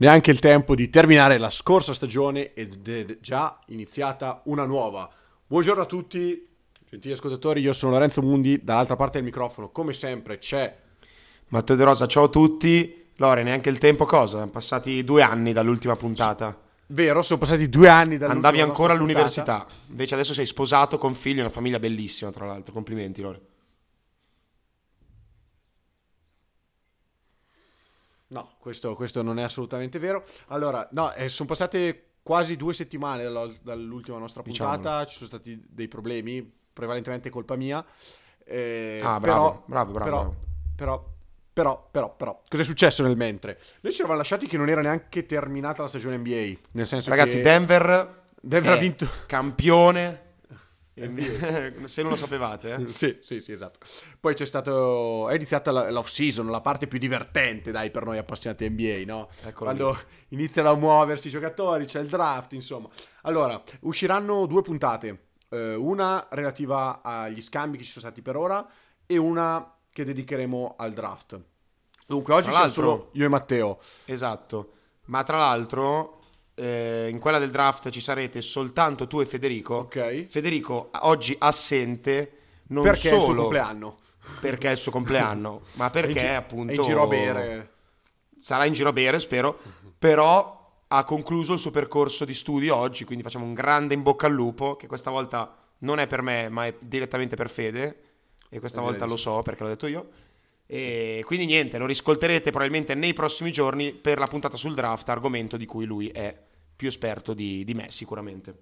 neanche il tempo di terminare la scorsa stagione ed è già iniziata una nuova. Buongiorno a tutti, gentili ascoltatori, io sono Lorenzo Mundi, dall'altra parte del microfono, come sempre, c'è Matteo De Rosa, ciao a tutti. Lore, neanche il tempo cosa? Passati due anni dall'ultima puntata. Vero, sono passati due anni dall'ultima Andavi ancora all'università. puntata. Invece adesso sei sposato con figli, una famiglia bellissima, tra l'altro. Complimenti, Lore. No, questo, questo non è assolutamente vero. Allora, no, eh, sono passate quasi due settimane dalla- dall'ultima nostra puntata, Diciamolo. ci sono stati dei problemi, prevalentemente colpa mia. Eh, Ah, bravo, però, bravo, bravo, Però, bravo. però, però, però, però, cosa è successo nel mentre? Noi ci eravamo lasciati che non era neanche terminata la stagione NBA, nel senso Ragazzi, che Denver, Denver ha vinto. campione. Se non lo sapevate, eh. Sì, sì, sì, esatto. Poi c'è stato. È iniziata la- l'off season, la parte più divertente, dai, per noi appassionati NBA, no? Eccolo Quando iniziano a muoversi i giocatori, c'è il draft, insomma. Allora, usciranno due puntate. eh, una relativa agli scambi che ci sono stati per ora e una che dedicheremo al draft. Dunque, oggi siamo l'altro- solo io e Matteo. Esatto. Ma tra l'altro, eh, in quella del draft ci sarete soltanto tu e Federico. Ok. Federico oggi assente, non Perché è il suo solo compleanno. perché è il suo compleanno, ma È perché gi- appunto È in giro a bere. sarà in giro a bere, spero, però ha concluso il suo percorso di studi oggi, quindi facciamo un grande in bocca al lupo, che questa volta non è per me, ma è direttamente per Fede, e questa Eh, volta lo so perché l'ho detto io. E quindi niente, lo riscolterete probabilmente nei prossimi giorni per la puntata sul draft, argomento di cui lui è più esperto di, di me sicuramente.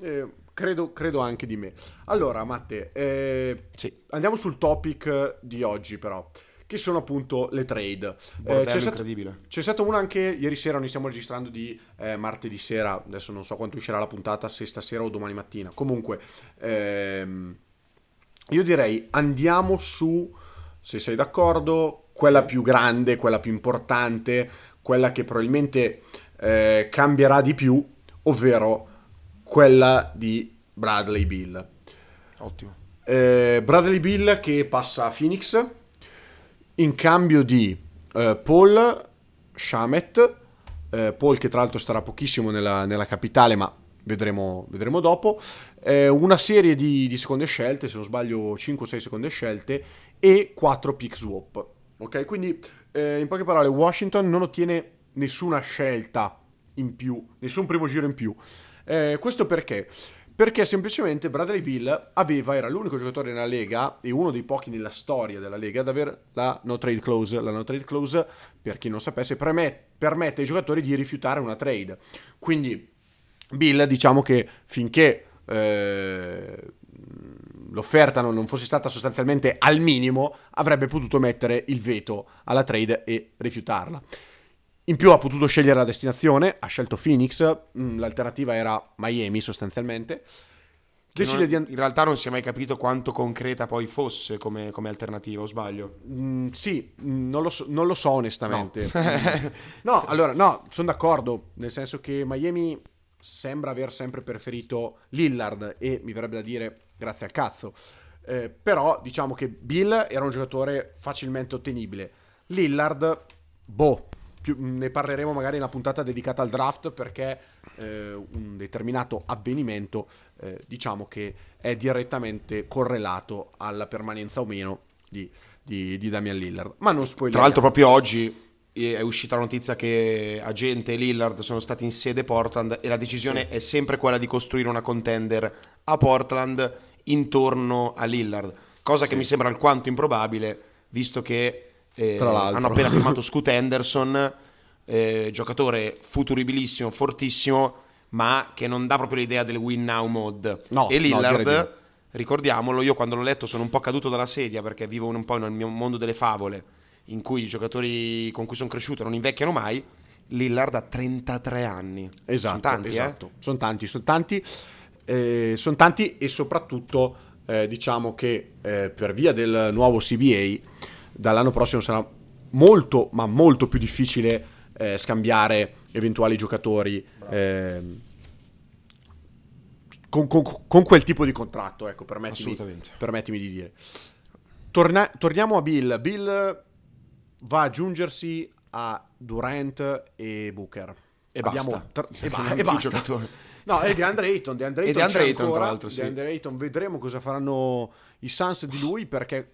Eh, credo, credo anche di me. Allora, Matte, eh, Sì, andiamo sul topic di oggi, però, che sono appunto le trade. Eh, bordello c'è, stato, c'è stata una anche ieri sera, noi stiamo registrando di eh, martedì sera, adesso non so quanto uscirà la puntata, se stasera o domani mattina. Comunque, ehm, io direi andiamo su, se sei d'accordo, quella più grande, quella più importante, quella che probabilmente eh, cambierà di più, ovvero quella di Bradley Bill. Ottimo. Eh, Bradley Bill che passa a Phoenix in cambio di eh, Paul Shamet, eh, Paul che tra l'altro starà pochissimo nella, nella capitale, ma vedremo, vedremo dopo, eh, una serie di, di seconde scelte, se non sbaglio 5 o 6 seconde scelte, e 4 pick swap. Ok, quindi eh, in poche parole Washington non ottiene nessuna scelta in più, nessun primo giro in più. Eh, questo perché? Perché semplicemente Bradley Bill aveva, era l'unico giocatore nella Lega e uno dei pochi nella storia della Lega ad avere la no trade clause. La no trade clause, per chi non sapesse, permet- permette ai giocatori di rifiutare una trade. Quindi Bill, diciamo che finché eh, l'offerta non non fosse stata sostanzialmente al minimo, avrebbe potuto mettere il veto alla trade e rifiutarla. In più ha potuto scegliere la destinazione, ha scelto Phoenix, mm, l'alternativa era Miami sostanzialmente. Non- di in realtà non si è mai capito quanto concreta poi fosse come, come alternativa, o sbaglio? Mm, sì, mm, non lo so, non lo so onestamente. No, allora, no, sono d'accordo, nel senso che Miami sembra aver sempre preferito Lillard e mi verrebbe da dire grazie al cazzo. Eh, però diciamo che Bill era un giocatore facilmente ottenibile. Lillard, boh, più- ne parleremo magari in una puntata dedicata al draft perché eh, un determinato avvenimento eh, diciamo che è direttamente correlato alla permanenza o meno di, di, di Damian Lillard. Ma non Tra spoileriamo. l'altro proprio oggi è uscita la notizia che Agente e Lillard sono stati in sede Portland e la decisione è sempre quella di costruire una contender a Portland intorno a Lillard, cosa Sì. che mi sembra alquanto improbabile visto che eh, Tra l'altro. hanno appena firmato Scoot Henderson, eh, giocatore futuribilissimo, fortissimo, ma che non dà proprio l'idea del win now mode. No, e Lillard, no. ricordiamolo, io quando l'ho letto sono un po' caduto dalla sedia perché vivo un po' nel mio mondo delle favole, in cui i giocatori con cui sono cresciuto non invecchiano mai. Lillard ha 33 anni. Esatto, Sono tanti, eh? esatto. Sono tanti, sono tanti, eh, sono tanti e soprattutto eh, diciamo che eh, per via del nuovo CBA dall'anno prossimo sarà molto, ma molto più difficile eh, scambiare eventuali giocatori ehm, con, con- con quel tipo di contratto, ecco, permettimi, permettimi di dire. Torna- torniamo a Bill. Bill va ad aggiungersi ha Durant e Booker. E Abbiamo basta. tre- e, ba- e basta. giocatori. No, è di Andre Ayton. Di Andre E Ayton, tra l'altro, sì. Di Andre Ayton, vedremo cosa faranno i Suns di lui perché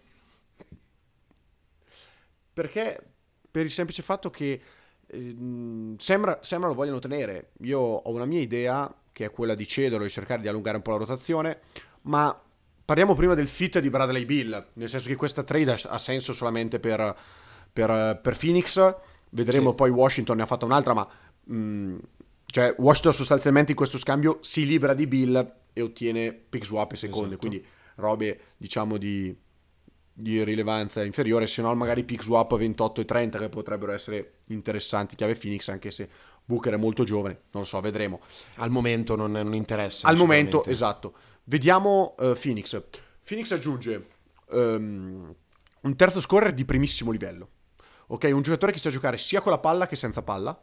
perché per il semplice fatto che ehm, sembra, sembra lo vogliono tenere. Io ho una mia idea che è quella di cederlo e cercare di allungare un po' la rotazione, ma parliamo prima del fit di Bradley Bill, nel senso che questa trade ha, senso solamente per, per- per Phoenix, vedremo Sì. poi Washington ne ha fatta un'altra, ma mh, cioè Washington sostanzialmente in questo scambio si libera di Bill e ottiene pick swap e seconde, Esatto. quindi robe diciamo di, di rilevanza inferiore, se no magari pick swap 28 e 30 che potrebbero essere interessanti chiave Phoenix, anche se Booker è molto giovane, non lo so, vedremo. Al momento non, non interessa. Al momento, esatto. Vediamo eh, Phoenix. Phoenix aggiunge ehm, un terzo scorer di primissimo livello. Ok, un giocatore che sa giocare sia con la palla che senza palla.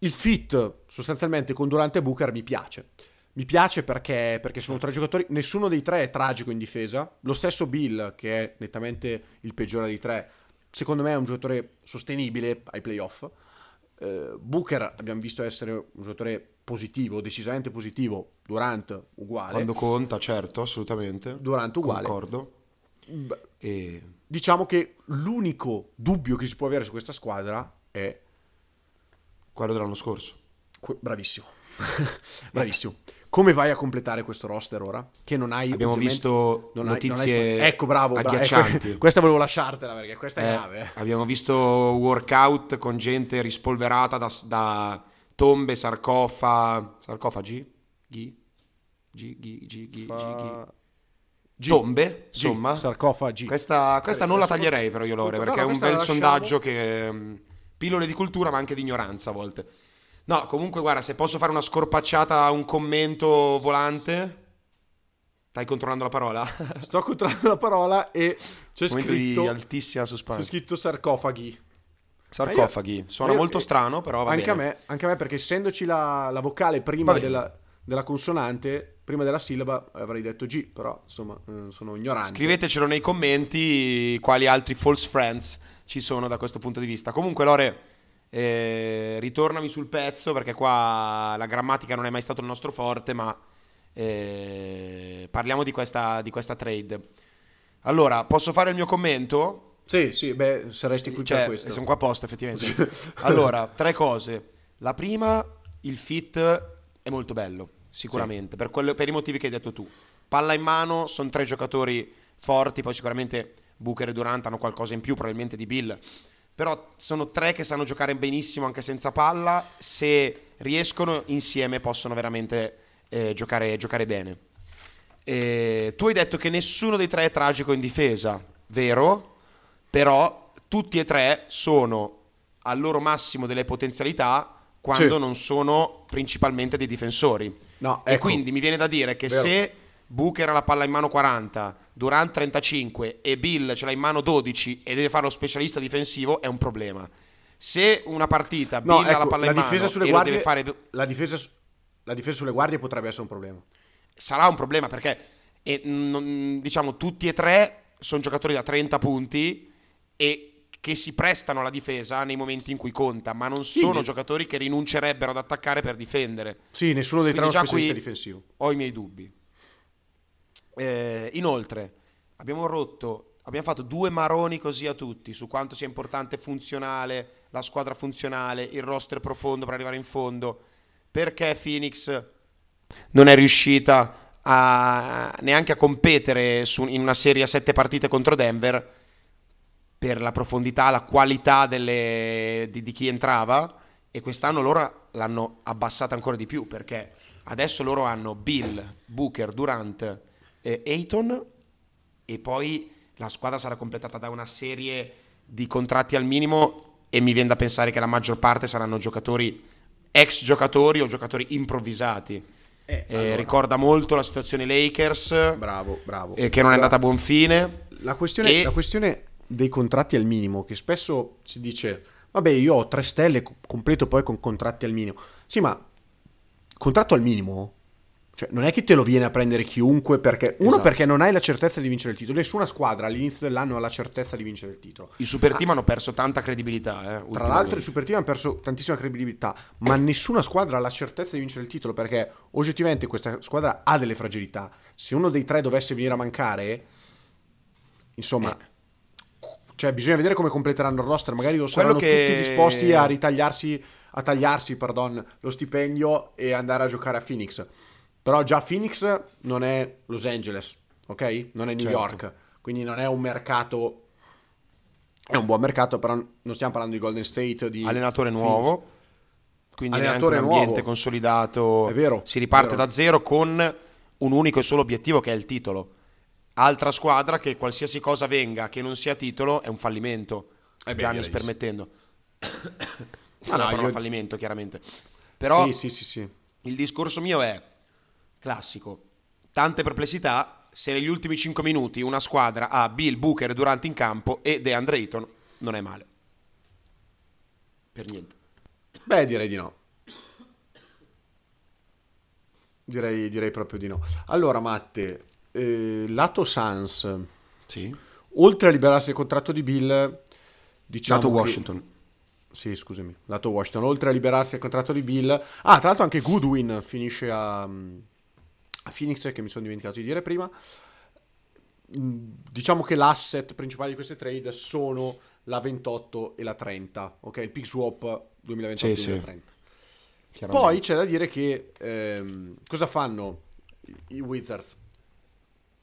Il fit sostanzialmente con Durant e Booker mi piace. Mi piace perché, perché sono tre giocatori, nessuno dei tre è tragico in difesa. Lo stesso Bill, che è nettamente il peggiore dei tre, secondo me è un giocatore sostenibile ai playoff. Eh, Booker abbiamo visto essere un giocatore positivo, decisamente positivo. Durant uguale. Quando conta, certo, assolutamente. Durant uguale. Concordo. Beh, E Diciamo che l'unico dubbio che si può avere su questa squadra è quello dell'anno scorso. que- bravissimo. bravissimo. Come vai a completare questo roster ora? Che non hai Abbiamo visto non hai- non hai notizie ecco, bravo, bravo. agghiaccianti. Ecco, questa volevo lasciartela perché questa è Eh, grave. eh. abbiamo visto workout con gente rispolverata da, da tombe, sarcofa, sarcofagi? Ghi? Gi, ghi, gi, ghi, Fa- ghi. Tombe, G, insomma. sarcofagi. Questa, questa Eh, non la taglierei però io Lore, perché no, è un bel sondaggio che... mh, Pillole di cultura ma anche di ignoranza a volte. No, comunque guarda, se posso fare una scorpacciata, un commento volante... Stai controllando la parola? Sto controllando la parola e c'è Momento di scritto, altissima c'è suspense. scritto sarcofagi. Sarcofaghi. Suona Io- molto strano, però va anche bene. a me, anche a me perché essendoci la, la vocale prima della, della consonante, prima della sillaba avrei detto G, però insomma eh, sono ignorante. Scrivetecelo nei commenti quali altri false friends ci sono da questo punto di vista. Comunque, Lore, eh, ritornami sul pezzo perché qua la grammatica non è mai stato il nostro forte, ma eh, parliamo di questa, di questa trade. Allora, posso fare il mio commento? Sì, sì, beh, saresti qui Cioè, per questo. sono qua apposta, effettivamente. allora, tre cose. La prima, il fit è molto bello, sicuramente, per, quello- per i motivi che hai detto tu. Palla in mano, sono tre giocatori forti, poi sicuramente Booker e Durant hanno qualcosa in più, probabilmente di Bill. Però sono tre che sanno giocare benissimo anche senza palla. Se riescono insieme possono veramente eh, giocare, giocare bene. Eh, tu hai detto che nessuno dei tre è tragico in difesa, vero? Però tutti e tre sono al loro massimo delle potenzialità quando Sì. non sono principalmente dei difensori. No, E ecco. quindi mi viene da dire che Vero. se Booker ha la palla in mano 40, Durant 35 e Bill ce l'ha in mano 12 e deve fare lo specialista difensivo, è un problema. Se una partita No, Bill ha la ecco, palla la in mano difesa sulle e guardie, deve fare la, difesa, la difesa sulle guardie potrebbe essere un problema. sarà un problema perché e, non- diciamo tutti e tre sono giocatori da 30 punti e che si prestano alla difesa nei momenti in cui conta, ma non Sì. sono giocatori che rinuncerebbero ad attaccare per difendere. Sì, nessuno dei tre è già specialista difensivo. Ho i miei dubbi. Eh, inoltre, abbiamo rotto, abbiamo fatto due maroni così a tutti su quanto sia importante funzionale, la squadra funzionale, il roster profondo per arrivare in fondo. Perché Phoenix non è riuscita a- neanche a competere su- in una serie a sette partite contro Denver per la profondità, la qualità delle- di, di chi entrava e quest'anno loro l'hanno abbassata ancora di più perché adesso loro hanno Bill, Booker, Durant e Ayton e poi la squadra sarà completata da una serie di contratti al minimo e mi viene da pensare che la maggior parte saranno giocatori ex giocatori o giocatori improvvisati. Eh, Eh, allora. ricorda molto la situazione Lakers Bravo, bravo. eh, che non è andata a buon fine. La questione, E- la questione dei contratti al minimo, che spesso si dice, vabbè, io ho tre stelle, co- completo poi con contratti al minimo. Sì, ma contratto al minimo Cioè, non è che te lo viene a prendere chiunque perché... Uno Esatto. perché non hai la certezza di vincere il titolo. Nessuna squadra all'inizio dell'anno ha la certezza di vincere il titolo. I super team hanno perso tanta credibilità. Eh, Tra l'altro i super team hanno perso tantissima credibilità, ma nessuna squadra ha la certezza di vincere il titolo perché oggettivamente questa squadra ha delle fragilità. Se uno dei tre dovesse venire a mancare, insomma, Eh. cioè bisogna vedere come completeranno il roster, magari lo saranno che- tutti disposti a ritagliarsi a tagliarsi, pardon, lo stipendio e andare a giocare a Phoenix. Però già Phoenix non è Los Angeles, ok? Non è New Certo. York, quindi non è un mercato è un buon mercato, però non stiamo parlando di Golden State, di allenatore Phoenix. nuovo, quindi Allenatore neanche un ambiente nuovo. consolidato. È vero, Si riparte è vero. da zero con un unico e solo obiettivo che è il titolo. Altra squadra che qualsiasi cosa venga che non sia titolo è un fallimento. Eh beh, Giannis permettendo. Ah, no, è però io- un fallimento, chiaramente. Però Sì, sì, sì, sì. il discorso mio è classico. Tante perplessità. Se negli ultimi 5 minuti una squadra ha Bill Booker Durant in campo e DeAndre Ayton, non è male. Per niente. Beh, direi di no. Direi, direi proprio di no. Allora, Matte, eh, lato Sans, Sì. oltre a liberarsi del contratto di Bill, diciamo Dato che- Washington. Sì, scusami, lato Washington, oltre a liberarsi del contratto di Bill... Ah, tra l'altro anche Goodwin finisce a, a Phoenix, che mi sono dimenticato di dire prima. Mm, Diciamo che l'asset principale di queste trade sono la 28 e la 30, ok? Il pick swap 2028-2030. Sì. Poi c'è da dire che ehm, cosa fanno i, Wizards?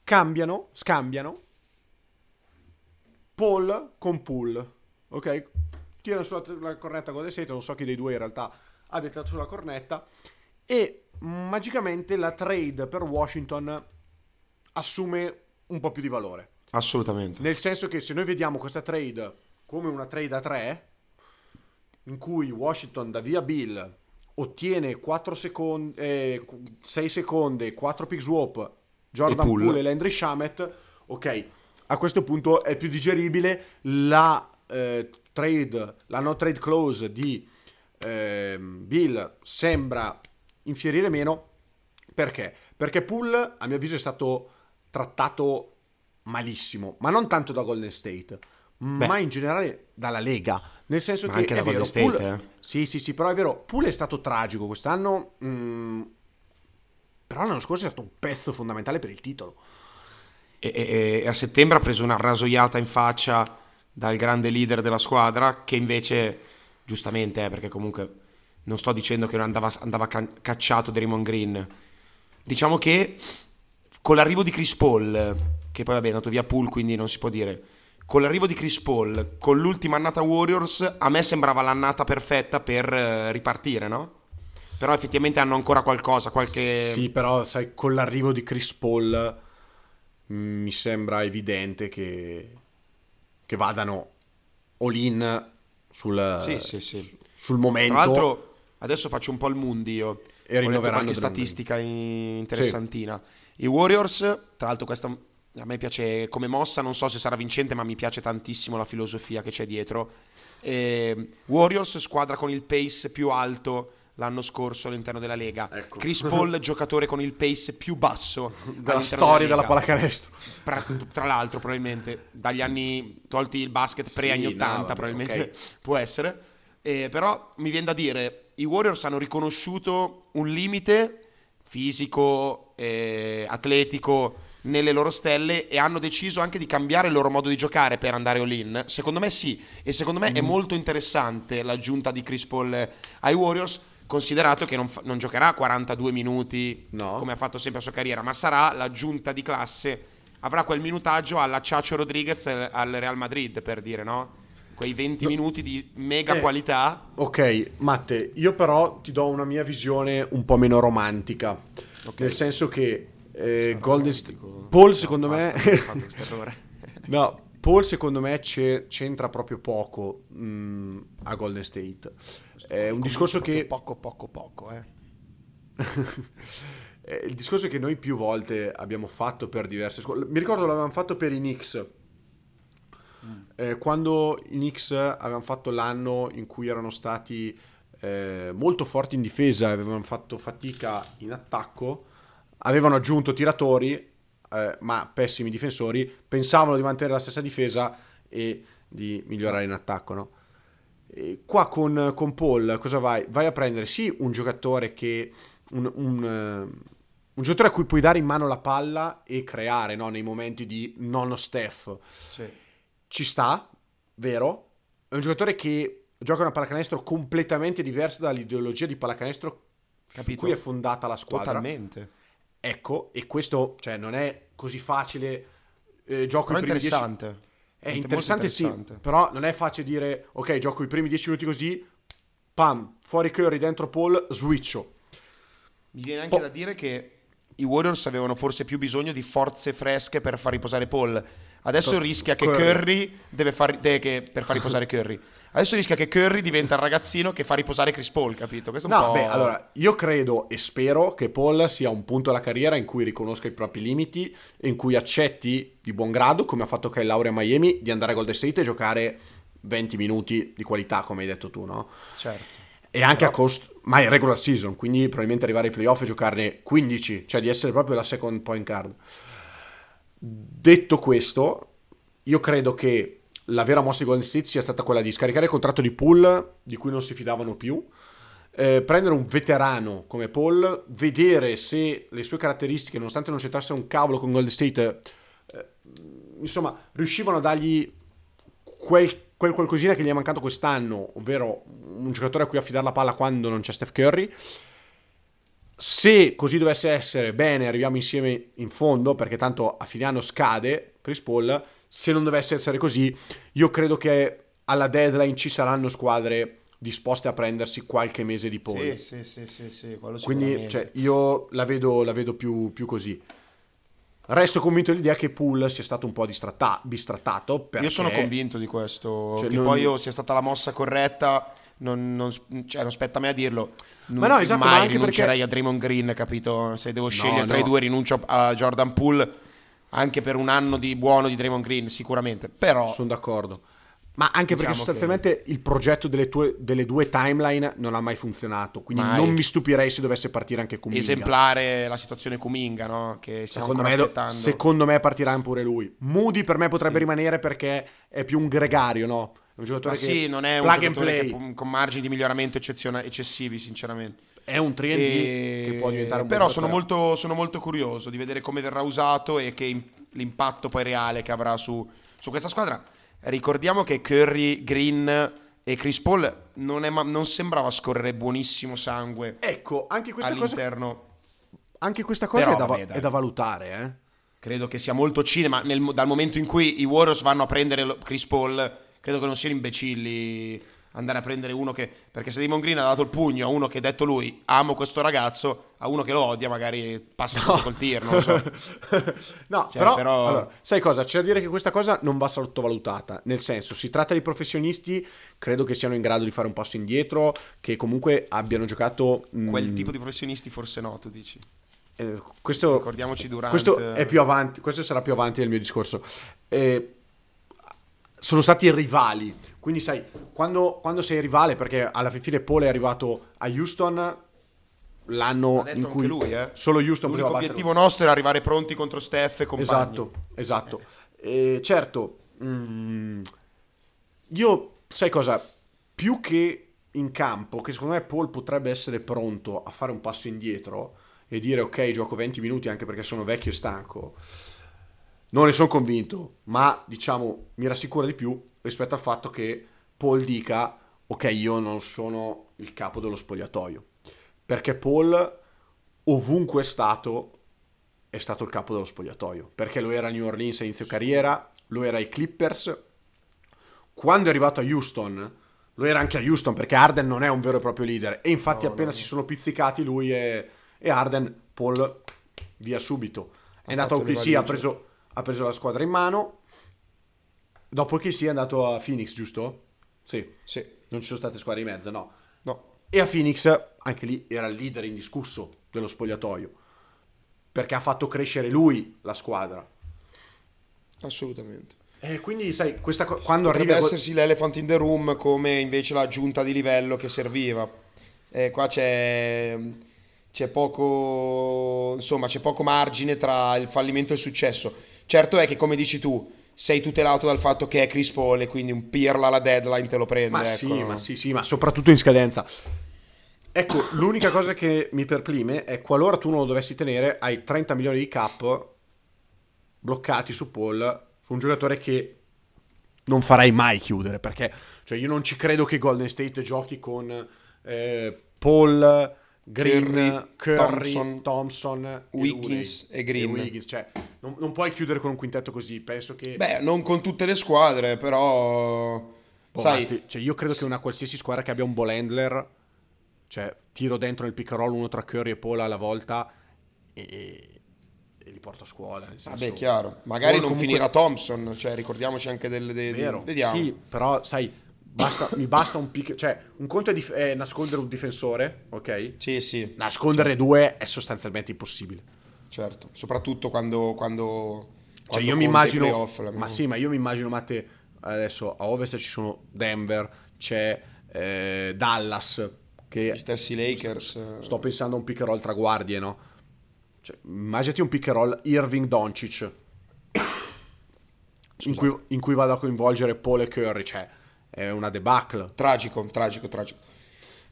Cambiano, scambiano Paul con Pool, ok? Tirano sulla la cornetta Golden State, non so chi dei due in realtà abbia tirato sulla cornetta e magicamente la trade per Washington assume un po' più di valore. Assolutamente. Nel senso che se noi vediamo questa trade come una trade a 3, in cui Washington da via Bill ottiene 4 secondi, 6 secondi, 4 pick swap, Jordan E Poole. Poole e Landry Shamet, ok, a questo punto è più digeribile la eh, trade, la no trade clause di ehm, Bill sembra infierire meno perché? Perché Poole a mio avviso è stato trattato malissimo, ma non tanto da Golden State, ma in generale dalla Lega, nel senso Ma che anche da Golden State, Poole- eh. Sì, sì, sì, però è vero, Poole è stato tragico quest'anno, mm, però l'anno scorso è stato un pezzo fondamentale per il titolo. E, e- e a settembre ha preso una rasoiata in faccia dal grande leader della squadra, che invece, giustamente, eh, perché comunque non sto dicendo che andava, andava can- cacciato Draymond Green. Diciamo che con l'arrivo di Chris Paul, che poi vabbè è andato via Pool, quindi non si può dire, con l'arrivo di Chris Paul, con l'ultima annata Warriors, a me sembrava l'annata perfetta per eh, ripartire, no? Però effettivamente hanno ancora qualcosa, qualche... Sì, però sai, con l'arrivo di Chris Paul mm, mi sembra evidente che, che vadano all-in sul, Sì, sì, sì. sul momento. Tra l'altro, adesso faccio un po' il mundio. E Ho letto rinnoveranno qualche statistica in- interessantina. I Warriors, tra l'altro, questa a me piace come mossa. Non so se sarà vincente, ma mi piace tantissimo la filosofia che c'è dietro. Eh, Warriors, squadra con il pace più alto l'anno scorso all'interno della Lega. Ecco. Chris Paul, giocatore con il pace più basso della storia della Lega. pallacanestro. Tra, tra l'altro, probabilmente dagli anni tolti il basket Sì, pre-anni no, 80, vabbè, probabilmente ok. può essere. Eh, però mi viene da dire: i Warriors hanno riconosciuto un limite fisico, eh, atletico nelle loro stelle e hanno deciso anche di cambiare il loro modo di giocare per andare all-in. Secondo me sì, e secondo me è Mm. molto interessante l'aggiunta di Chris Paul ai Warriors. Considerato che non, fa- non giocherà 42 minuti No. come ha fatto sempre la sua carriera, ma sarà l'aggiunta di classe avrà quel minutaggio alla Ciacio Rodriguez al Real Madrid, per dire, no? Quei 20 minuti di mega Eh. qualità. Ok, Matte, io però ti do una mia visione un po' meno romantica. Nel senso che eh, Golden State... Paul secondo me... Basta, errore. no, Paul secondo me c'entra proprio poco mh, a Golden State. È un discorso che... Poco, poco, poco, eh. Eh, il discorso che noi più volte abbiamo fatto per diverse scuole. Mi ricordo l'avevamo fatto per i Knicks. Eh, quando i Knicks avevano fatto l'anno in cui erano stati eh, molto forti in difesa e avevano fatto fatica in attacco, avevano aggiunto tiratori, eh, ma pessimi difensori, pensavano di mantenere la stessa difesa e di migliorare in attacco, no? E qua con, con, Paul cosa vai? Vai a prendere sì un giocatore che... Un, un, uh, un, giocatore a cui puoi dare in mano la palla e creare no? nei momenti di nonno Steph. Sì. Ci sta, vero? È un giocatore che gioca una pallacanestro completamente diversa dall'ideologia di pallacanestro Capito? su cui è fondata la squadra. Totalmente. Ecco, e questo cioè, non è così facile. Eh, gioco Però i primi interessante. Dieci... È interessante, interessante, sì, però non è facile dire, ok, gioco i primi 10 minuti così, pam, fuori Curry, dentro Paul, switcho. Mi viene anche po- da dire che i Warriors avevano forse più bisogno di forze fresche per far riposare Paul. Adesso to- rischia che Curry, Curry deve far, deve, che, per far riposare Curry. Adesso rischia che Curry diventa il ragazzino che fa riposare Chris Paul, capito? Questo no, beh, allora, io credo e spero che Paul sia un punto della carriera in cui riconosca i propri limiti in cui accetti di buon grado, come ha fatto Kyle Laurea a Miami, di andare a Golden State e giocare 20 minuti di qualità, come hai detto tu, no? Certo. E anche Però... a costo, ma è regular season, quindi probabilmente arrivare ai playoff e giocarne 15, cioè di essere proprio la second point card. Detto questo, io credo che la vera mossa di Golden State sia stata quella di scaricare il contratto di Pool, di cui non si fidavano più, eh, prendere un veterano come Paul, vedere se le sue caratteristiche, nonostante non c'entrasse un cavolo con Golden State, eh, insomma, riuscivano a dargli quel, quel, qualcosina che gli è mancato quest'anno, ovvero un giocatore a cui affidare la palla quando non c'è Steph Curry. Se così dovesse essere, bene, arriviamo insieme in fondo, perché tanto a fine anno scade Chris Paul se non dovesse essere così, io credo che alla deadline ci saranno squadre disposte a prendersi qualche mese di Paul. Sì, sì, sì, sì, sì Quindi cioè, io la vedo, la vedo più, più, così. Resto convinto dell'idea che Pool sia stato un po' distratta- bistrattato. Perché... Io sono convinto di questo. Cioè, che non... poi sia stata la mossa corretta, non, non, cioè, non spetta a me a dirlo. Non, ma no, esatto, mai ma rinuncerei perché... a Draymond Green, capito? Se devo scegliere no, tra no. i due, rinuncio a Jordan Poole anche per un anno di buono di Draymond Green, sicuramente. Però... Sono d'accordo. Ma anche diciamo perché sostanzialmente che... il progetto delle, tue, delle, due timeline non ha mai funzionato, quindi mai. non mi stupirei se dovesse partire anche Kuminga. Esemplare la situazione Kuminga, no? Che secondo me, aspettando. secondo me partirà pure lui. Moody per me potrebbe sì. rimanere perché è più un gregario, no? È un giocatore Ma che sì, non è un giocatore che, con margini di miglioramento eccessivi, sinceramente è un 3 e... che può diventare un Però sono molto, sono molto, curioso di vedere come verrà usato e che l'impatto poi reale che avrà su, su questa squadra. Ricordiamo che Curry, Green e Chris Paul non, è, non sembrava scorrere buonissimo sangue. Ecco, anche questa all'interno. cosa... Anche questa cosa Però, è, da, vabbè, è, da, valutare, eh? Credo che sia molto cinema. Nel, dal momento in cui i Warriors vanno a prendere Chris Paul, credo che non siano imbecilli andare a prendere uno che... Perché se Damon Green ha dato il pugno a uno che ha detto lui amo questo ragazzo, a uno che lo odia magari passa no. col tir, non lo so. no, cioè, però, però... Allora, sai cosa? C'è da dire che questa cosa non va sottovalutata, nel senso si tratta di professionisti, credo che siano in grado di fare un passo indietro, che comunque abbiano giocato... Mh... Quel tipo di professionisti forse no, tu dici. Eh, questo, Ricordiamoci durante... Questo è più avanti, questo sarà più avanti nel mio discorso. Eh, sono stati rivali. Quindi, sai, quando, quando, sei rivale, perché alla fine Paul è arrivato a Houston l'anno in cui lui, eh? solo Houston poteva obiettivo nostro era arrivare pronti contro Steph e compagni. Esatto, esatto. E certo, mm, io, sai cosa, più che in campo, che secondo me Paul potrebbe essere pronto a fare un passo indietro e dire ok, gioco 20 minuti anche perché sono vecchio e stanco non ne sono convinto, ma diciamo mi rassicura di più rispetto al fatto che Paul dica ok, io non sono il capo dello spogliatoio. Perché Paul ovunque è stato è stato il capo dello spogliatoio, perché lo era a New Orleans a inizio carriera, lo era ai Clippers. Quando è arrivato a Houston, lo era anche a Houston perché Arden non è un vero e proprio leader e infatti no, appena no, si sono pizzicati lui e, e Arden, Paul via subito. È andato a OKC, ha preso ha preso la squadra in mano. Dopo che sia andato a Phoenix, giusto? Sì. sì. Non ci sono state squadre in mezzo, no. No. E a Phoenix, anche lì, era il leader indiscusso dello spogliatoio. Perché ha fatto crescere lui la squadra. Assolutamente. E quindi, sai, questa co- quando Potrebbe arriva... essersi l'elephant in the room come invece l'aggiunta di livello che serviva. Eh, qua c'è c'è poco, insomma, c'è poco margine tra il fallimento e il successo. Certo è che, come dici tu, sei tutelato dal fatto che è Chris Paul e quindi un pirla alla deadline te lo prende. Ma ecco. sì, ma sì, sì, ma soprattutto in scadenza. Ecco, l'unica cosa che mi perplime è qualora tu non lo dovessi tenere, hai 30 milioni di cap bloccati su Paul, su un giocatore che non farai mai chiudere, perché cioè, io non ci credo che Golden State giochi con eh, Paul, Green, Curry, Curry, Thompson, Thompson, Wiggins e Green. Wiggins. Cioè, non, non puoi chiudere con un quintetto così, penso che... Beh, non con tutte le squadre, però... Boh, sai, Matti, cioè io credo che una qualsiasi squadra che abbia un ball handler, cioè tiro dentro nel pick roll uno tra Curry e Paul alla volta e, e li porto a scuola. Nel senso, vabbè, chiaro. Magari non comunque- finirà Thompson, cioè ricordiamoci anche delle... dei- Vero, Vediamo. sì, però sai, basta- mi basta un pick, cioè un conto è, dif- è nascondere un difensore, ok? Sì, sì, Nascondere due è sostanzialmente impossibile. certo. Soprattutto quando... quando, Cioè quando io mi immagino, playoff, la- ma sì, ma io mi immagino Matte, adesso a ovest ci sono Denver, c'è eh, Dallas, che Gli stessi Lakers... eh, Sto pensando a un pick and roll tra guardie, no? Cioè, immaginati un pick and roll Irving Doncic in cui, in cui vado a coinvolgere Paul e Curry, cioè è una debacle. Tragico, tragico, tragico.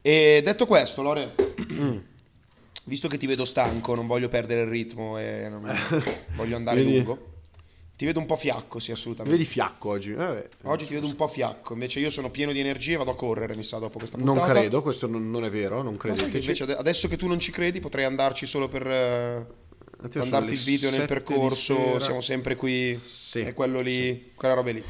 E detto questo, Lore, visto che ti vedo stanco, non voglio perdere il ritmo e non- voglio andare Vedi? lungo. Ti vedo un po' fiacco, sì, assolutamente. vedi fiacco oggi? Eh, Oggi ti vedo un po' fiacco, invece io sono pieno di energie e vado a correre, mi sa, dopo questa non puntata. credo, questo non, non è vero, non credeteci. invece ade- adesso che tu non ci credi potrei andarci solo per eh, mandarti il video nel 7 di percorso, siamo sempre qui, Sì, è quello lì, quella roba lì.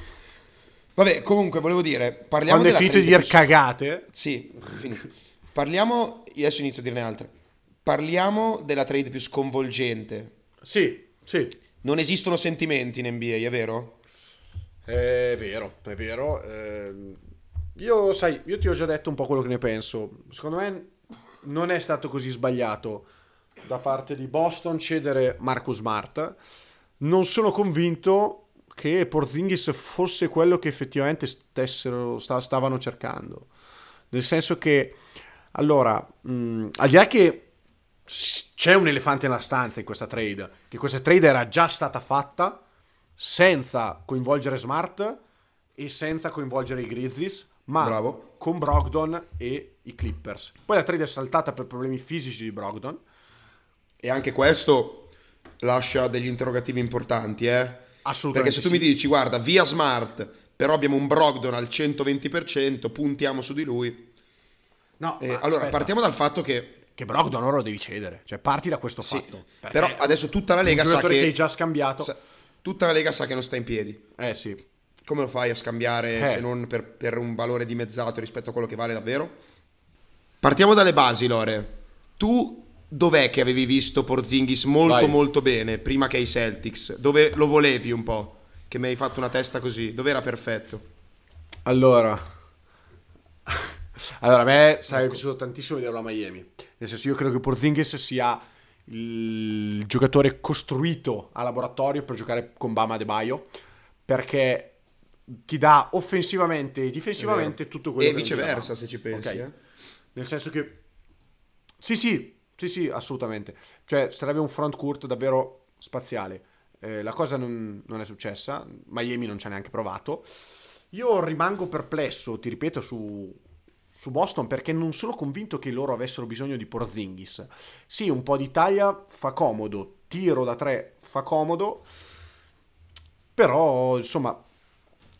Vabbè, comunque volevo dire, parliamo Quando è finito di dire cagate, Sì, finito. Parliamo, adesso inizio a dirne altre. Parliamo della trade più sconvolgente. sì, sì, Non esistono sentimenti in NBA, è vero? È vero, è vero. ehm, io, sai, io ti ho già detto un po' quello che ne penso. Secondo me non è stato così sbagliato da parte di Boston cedere Marcus Smart. Non sono convinto che Porzingis fosse quello che effettivamente stessero, sta- stavano cercando. Nel senso che, allora, mh, al di là che c'è un elefante nella stanza in questa trade, che questa trade era già stata fatta senza coinvolgere Smart e senza coinvolgere i Grizzlies, ma Bravo. con Brogdon e i Clippers. Poi la trade è saltata per problemi fisici di Brogdon. E anche questo lascia degli interrogativi importanti, eh? Assolutamente Perché se tu sì. mi dici, guarda, via Smart, però abbiamo un Brogdon al 120%, puntiamo su di lui. No, Eh, allora, aspetta, partiamo dal fatto che... che Brogdon ora lo devi cedere, cioè parti da questo Sì, fatto. Però adesso tutta la Lega sa che... che hai già scambiato. sa- Tutta la Lega sa che non sta in piedi. Eh sì. Come lo fai a scambiare Eh. se non per, per un valore dimezzato rispetto a quello che vale davvero? Partiamo dalle basi, Lore. Tu dov'è che avevi visto Porzingis molto Vai. molto bene prima che ai Celtics? Dove lo volevi un po'? Che mi hai fatto una testa così? Dove era perfetto? Allora, allora a me Ecco. sarebbe piaciuto tantissimo vederlo a Miami. Nel senso, io credo che Porzingis sia il giocatore costruito a laboratorio per giocare con Bama De Baio perché ti dà offensivamente e difensivamente tutto quello E che ti viceversa, se ci pensi. Ok? eh. Nel senso che sì, sì, sì, sì, assolutamente. Cioè, sarebbe un front court davvero spaziale. Eh, la cosa non, non è successa, Miami non ci ha neanche provato. Io rimango perplesso, ti ripeto, su, su Boston perché non sono convinto che loro avessero bisogno di Porzingis. Sì, un po' di taglia fa comodo, tiro da tre fa comodo, però insomma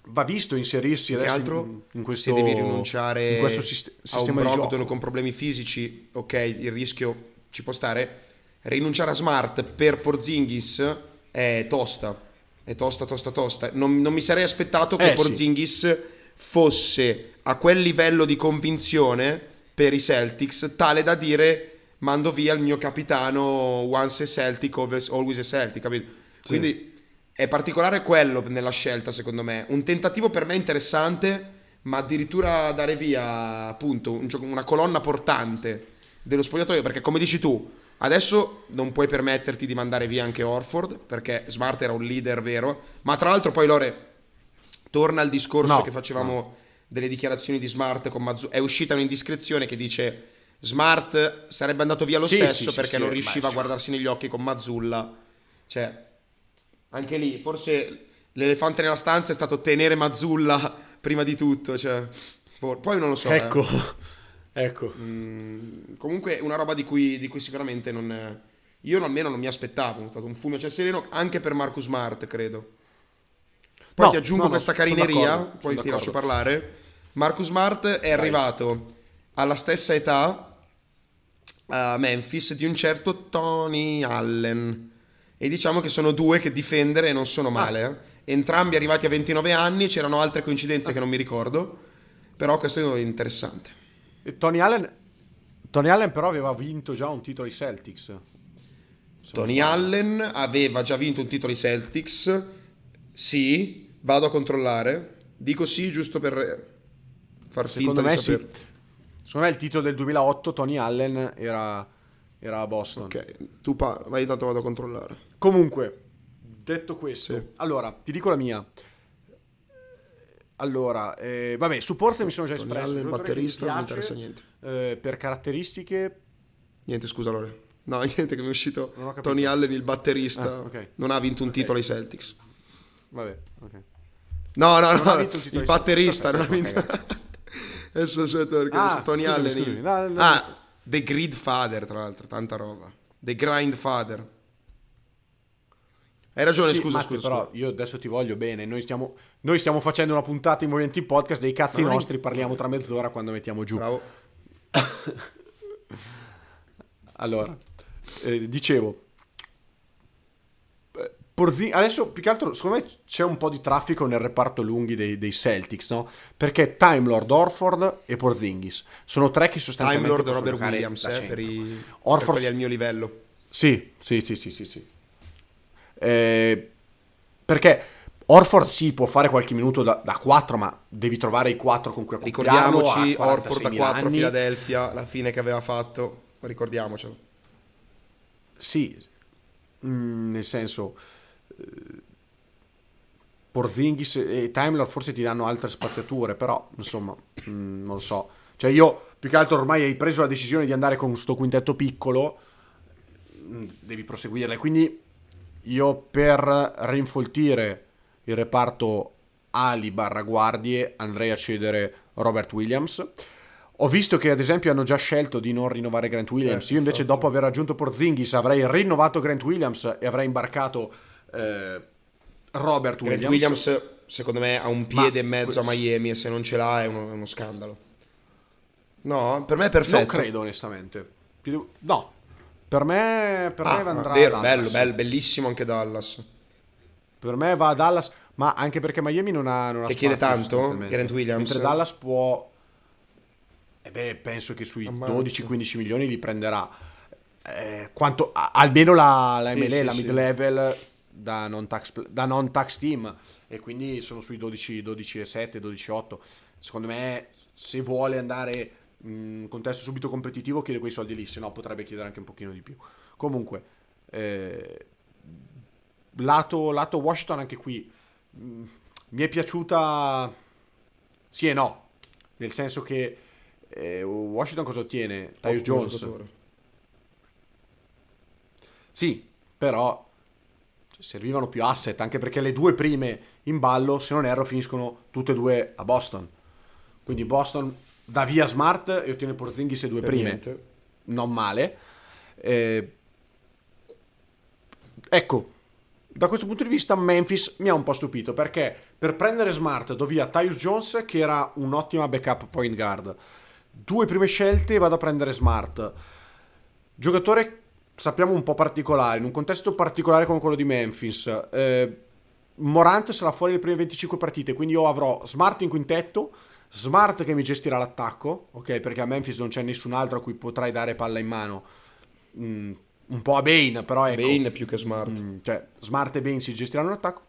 va visto inserirsi adesso altro, in, in questo, se devi rinunciare in questo sist- a un sistema Brogdon con problemi fisici, ok, il rischio ci può stare. Rinunciare a Smart per Porzingis è tosta. È tosta, tosta, tosta. Non, non mi sarei aspettato che Eh, sì. Porzingis fosse a quel livello di convinzione per i Celtics, tale da dire mando via il mio capitano once a Celtic, always a Celtic, capito? Quindi è particolare quello nella scelta, secondo me. Un tentativo per me interessante, ma addirittura dare via appunto un una colonna portante dello spogliatoio, perché come dici tu, adesso non puoi permetterti di mandare via anche Orford, perché Smart era un leader vero, ma tra l'altro poi Lore torna al discorso No, che facevamo delle dichiarazioni di Smart con Mazzu- è uscita un'indiscrezione che dice Smart sarebbe andato via lo Sì, stesso sì, perché sì, non ma riusciva a guardarsi negli occhi con Mazzulla. Cioè, anche lì, forse l'elefante nella stanza è stato tenere Mazzulla prima di tutto. Cioè, for- poi non lo so. eh. ecco, ecco. Mm, comunque, una roba di cui, di cui sicuramente non. Io almeno non mi aspettavo. È stato un fulmine a ciel sereno anche per Marcus Smart, credo. Poi No, ti aggiungo no, questa carineria, poi ti lascio d'accordo. parlare. Marcus Smart è arrivato alla stessa età a Memphis di un certo Tony Allen. E diciamo che sono due che difendere non sono male. eh. Entrambi arrivati a 29 anni, c'erano altre coincidenze che non mi ricordo, però questo è interessante. E Tony Allen, Tony Allen però aveva vinto già un titolo ai Celtics. Se Tony. Allen aveva già vinto un titolo ai Celtics. Sì, vado a controllare. Dico sì giusto per far finta Secondo me di sì. sapere. Secondo me il titolo del 2008 Tony Allen era, era a Boston. Ok, tu pa- vai intanto vado a controllare. Comunque, detto questo, Sì. allora ti dico la mia. Allora, eh, vabbè, su Porter mi sono già espresso. Mi batterista, non mi interessa niente. eh, per caratteristiche, Niente, scusa Lore. No, niente che mi è uscito. Tony Allen, il batterista. Ah, ok. Non ha vinto un Ok. titolo ai Celtics. vabbè, ok. No, no, Non no. ha vinto il batterista non ha vinto. Ok, Adesso aspetta perché Ah, Tony scusami, Allen. scusami. il- No, no. Ah, The Grid Father, tra l'altro, tanta roba. The Grind Father. Hai ragione, Sì, scusa, Matte, scusa. però scusa. io adesso ti voglio bene. Noi stiamo, noi stiamo facendo una puntata in Movimenti Podcast dei cazzi è- nostri. Parliamo tra mezz'ora quando mettiamo giù. Bravo. Allora, eh, dicevo, eh, Porzi- adesso più che altro secondo me c'è un po' di traffico nel reparto lunghi dei, dei Celtics, no? Perché Time Lord, Orford e Porzingis sono tre che Time sostanzialmente Lord possono Robert Williams, eh, per, i, per Orford- quelli al mio livello. Sì, sì, sì, sì, sì, sì. Eh, perché Orford sì, può fare qualche minuto da, da 4, ma devi trovare i 4 con cui accoppiarlo Ricordiamoci Orford da 46.000 4 a. Philadelphia, la fine che aveva fatto. Ricordiamocelo. Sì, mm, nel senso, Porzingis e Time Lord forse ti danno altre spaziature, però insomma, mm, non lo so. Cioè io, più che altro ormai hai preso la decisione di andare con sto quintetto piccolo, mm, devi proseguirle. Quindi io per rinfoltire il reparto ali barra guardie andrei a cedere Robert Williams. Ho visto che ad esempio hanno già scelto di non rinnovare Grant Williams. Eh, Io invece infatti. dopo aver raggiunto Porzingis avrei rinnovato Grant Williams e avrei imbarcato eh, Robert Grant Williams. Williams, secondo me, ha un piede e Ma- mezzo a Miami e se non ce l'ha è uno, è uno scandalo. No, per me è perfetto. Non credo onestamente. No, per me, per Ah, me andrà vero, a bello, Dallas. bello, bellissimo anche Dallas. Per me va a Dallas, ma anche perché Miami non ha, non ha Che chiede tanto? Grant Williams? Mentre Dallas può... E beh, penso che sui Ammazza. 12-15 milioni li prenderà. Eh, quanto, almeno la, la MLE, sì, la sì. mid-level da non-tax, pl- da non-tax team. E quindi sono sui 12, 12,7, 12,8. Secondo me, se vuole andare in contesto subito competitivo, chiede quei soldi lì, se no potrebbe chiedere anche un pochino di più. Comunque, eh, lato, lato Washington anche qui mh, mi è piaciuta sì e no nel senso che eh, Washington cosa ottiene? Tyus Jones giocatore. sì però servivano più asset anche perché le due prime in ballo se non erro finiscono tutte e due a Boston quindi Boston dà via Smart e ottiene Porzingis e due Per prime niente. non male. Eh, ecco, da questo punto di vista Memphis mi ha un po' stupito perché per prendere Smart do via Tyus Jones che era un'ottima backup point guard. Due prime scelte vado a prendere Smart. Giocatore sappiamo un po' particolare, in un contesto particolare come quello di Memphis. Eh, Morant sarà fuori le prime 25 partite, quindi io avrò Smart in quintetto, Smart che mi gestirà l'attacco, ok? Perché a Memphis non c'è nessun altro a cui potrai dare palla in mano. Mm, un po' a Bane, però ecco. Bane più che smart. Mm, cioè, Smart e Bane si gestiranno l'attacco.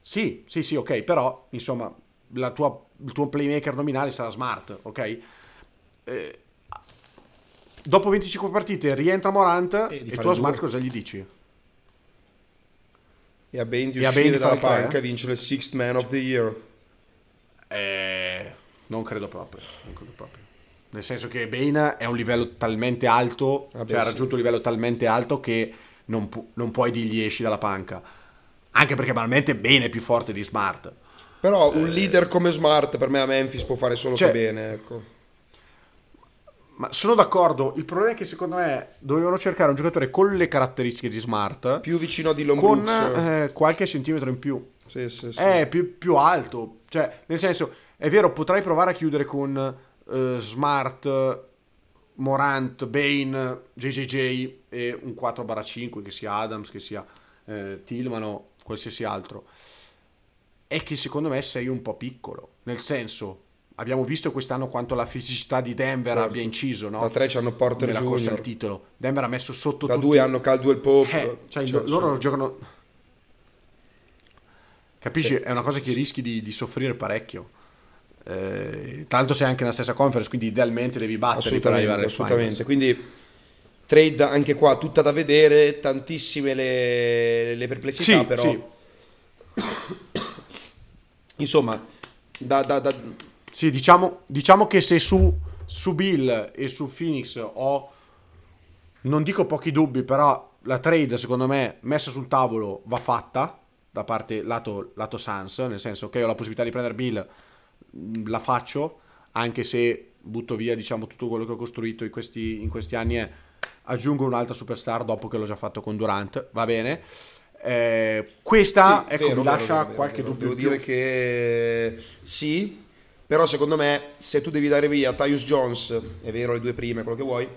Sì, sì, sì, ok, però insomma, la tua- il tuo playmaker nominale sarà Smart, ok? Eh, dopo 25 partite rientra Morant E e, tu a due. Smart cosa gli dici? E a Bane di E uscire dalla panca eh? e vincere il Sixth Man of the Year. Eh, non credo proprio, non credo proprio. nel senso che Bane è un livello talmente alto, Vabbè, cioè ha sì. raggiunto un livello talmente alto che non, pu- non puoi dirgli esci dalla panca. Anche perché banalmente Bane è più forte di Smart. Però un leader come Smart per me a Memphis può fare solo Cioè- che bene, ecco. Ma sono d'accordo, il problema è che secondo me dovevano cercare un giocatore con le caratteristiche di Smart, Più vicino a Dillon con Brooks. eh, qualche centimetro in più. Sì, sì, sì. È più, più alto. Cioè, nel senso, è vero, potrai provare a chiudere con eh, Smart, Morant, Bane, JJJ e un 4-5, che sia Adams, che sia eh, Tillman o qualsiasi altro. È che secondo me sei un po' piccolo. Nel senso, abbiamo visto quest'anno quanto la fisicità di Denver Certo. abbia inciso, no? Da tre c'hanno Porter Nella corsa Jr. al titolo. Denver ha messo sotto Da tutti- due hanno Caldwell Pope. eh, cioè, Cioè, lo- loro sono- giocano. Capisci? Sì, è una cosa che sì. rischi di, di soffrire parecchio. Eh, l'altro sei anche nella stessa conference, quindi idealmente devi battere per arrivare Assolutamente. Quindi trade anche qua tutta da vedere, tantissime le, le perplessità, Sì, però sì. insomma, da, da- da- Sì, diciamo, diciamo che se su, su Bill e su Phoenix ho, non dico pochi dubbi, però la trade secondo me messa sul tavolo va fatta da parte lato, lato Suns, nel senso che ho la possibilità di prendere Bill, mh, la faccio, anche se butto via diciamo tutto quello che ho costruito in questi, in questi anni e aggiungo un'altra superstar dopo che l'ho già fatto con Durant, va bene. Eh, questa Sì, ecco, vero, mi lascia vero, vero, qualche dubbio Devo dire che sì, però secondo me se tu devi dare via Tyus Jones, è vero le due prime, quello che vuoi,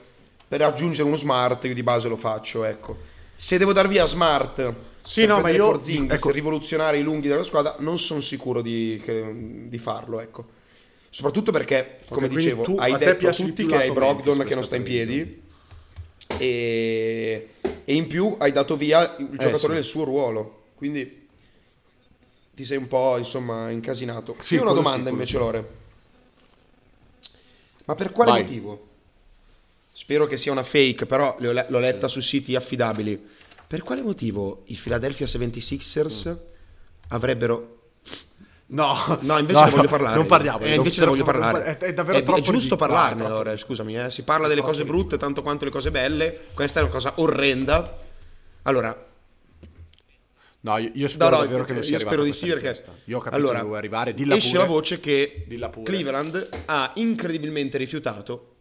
per aggiungere uno smart io di base lo faccio, ecco. Se devo dar via smart Sì, per no, ma io- Porzingis ecco. rivoluzionare i lunghi della squadra, non sono sicuro di, che- di farlo, ecco. Soprattutto perché, come quindi dicevo, tu- hai a detto a tutti che hai Brogdon che non sta in piedi e, e in più hai dato via il giocatore Eh, sì. del suo ruolo. Quindi ti sei un po' insomma incasinato. Sì, Io ho una domanda sì, invece, sì. Lore. Ma per quale Vai. motivo? Spero che sia una fake, però l'ho letta su siti affidabili. Per quale motivo i Philadelphia 76ers Mm. avrebbero No, No, invece ne voglio parlare. Non parliamo. Eh, invece ne voglio parlare. È, è davvero è, troppo è giusto parlarne, No, allora, scusami, eh. si parla delle cose brutte tanto quanto le cose belle. Questa è una cosa orrenda. Allora, No, io, io spero no, no, davvero che non sia io spero di sì perché. Io ho capito allora, che vuoi arrivare. Dilla esce pure. la voce che. Cleveland ha incredibilmente rifiutato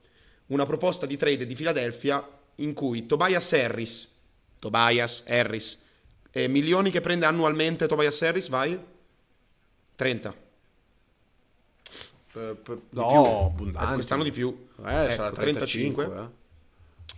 una proposta di trade di Philadelphia in cui Tobias Harris, Tobias Harris, eh, milioni che prende annualmente Tobias Harris, vai? 30. Eh, per- no, abbondanti. Eh, quest'anno di più. Eh, Ecco, 35. eh.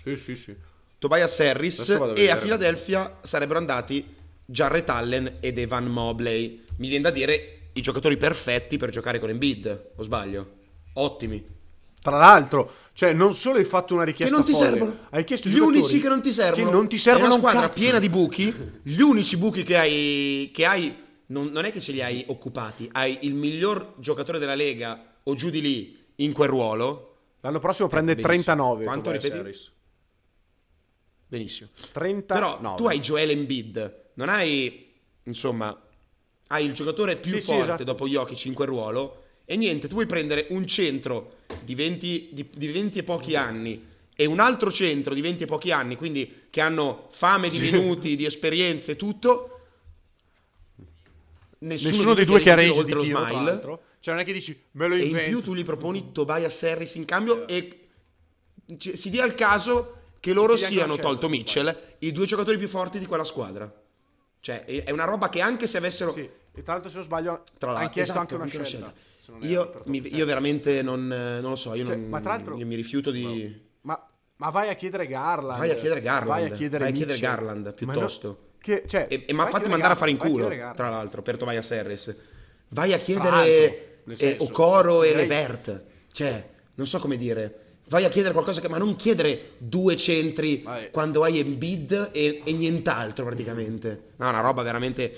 Sì, sì, sì. Tobias Harris e a Philadelphia sarebbero andati Jarrett Allen ed Evan Mobley. Mi viene da dire i giocatori perfetti per giocare con Embiid, o sbaglio? Ottimi. Tra l'altro, cioè, non solo hai fatto una Che richiesta non ti folle, servono. hai chiesto gli unici che non ti servono. Che non ti servono È una un squadra cazzo. piena di buchi. Gli unici buchi che hai, che hai non, non è che ce li hai occupati. Hai il miglior giocatore della Lega o giù di lì in quel ruolo. L'anno prossimo prende benissimo. 39. Quanto ripeti? Harris. Benissimo. 30. Però no, tu hai Joel Embiid, non hai, insomma, hai il giocatore più Sì, sì, forte esatto. dopo Jokic in quel ruolo e niente, tu vuoi prendere un centro di 20, di, di 20 e pochi anni e un altro centro di 20 e pochi anni, quindi che hanno fame di minuti, di esperienze e tutto. Nessuno, Nessuno dei due che ha range di lo tiro, smile. Cioè, non è che dici, me lo E in invento. più tu gli proponi Tobias Harris in cambio e ci- si dia il caso che loro siano, tolto Mitchell, i due giocatori più forti di quella squadra. Cioè, è una roba che anche se avessero... Sì. E tra l'altro, se non sbaglio, Tra hanno l'altro, chiesto esatto, anche una scelta. Se non Io, mi- io veramente non, non lo so, io, Cioè, non- ma tra l'altro- io mi rifiuto di... Ma, ma vai a chiedere Garland. Vai a chiedere Garland, Vai a chiedere, vai a chiedere. Garland, Ma piuttosto. no, che, cioè, E, e vai fatti mandare a fare in Garland, culo, Garland. tra l'altro, per Tobias Harris. Vai a chiedere eh, Okoro e Levert. Cioè, non so come dire. Vai a chiedere qualcosa che... Ma non chiedere due centri Vai. quando hai Embiid e, e nient'altro praticamente. No, una roba veramente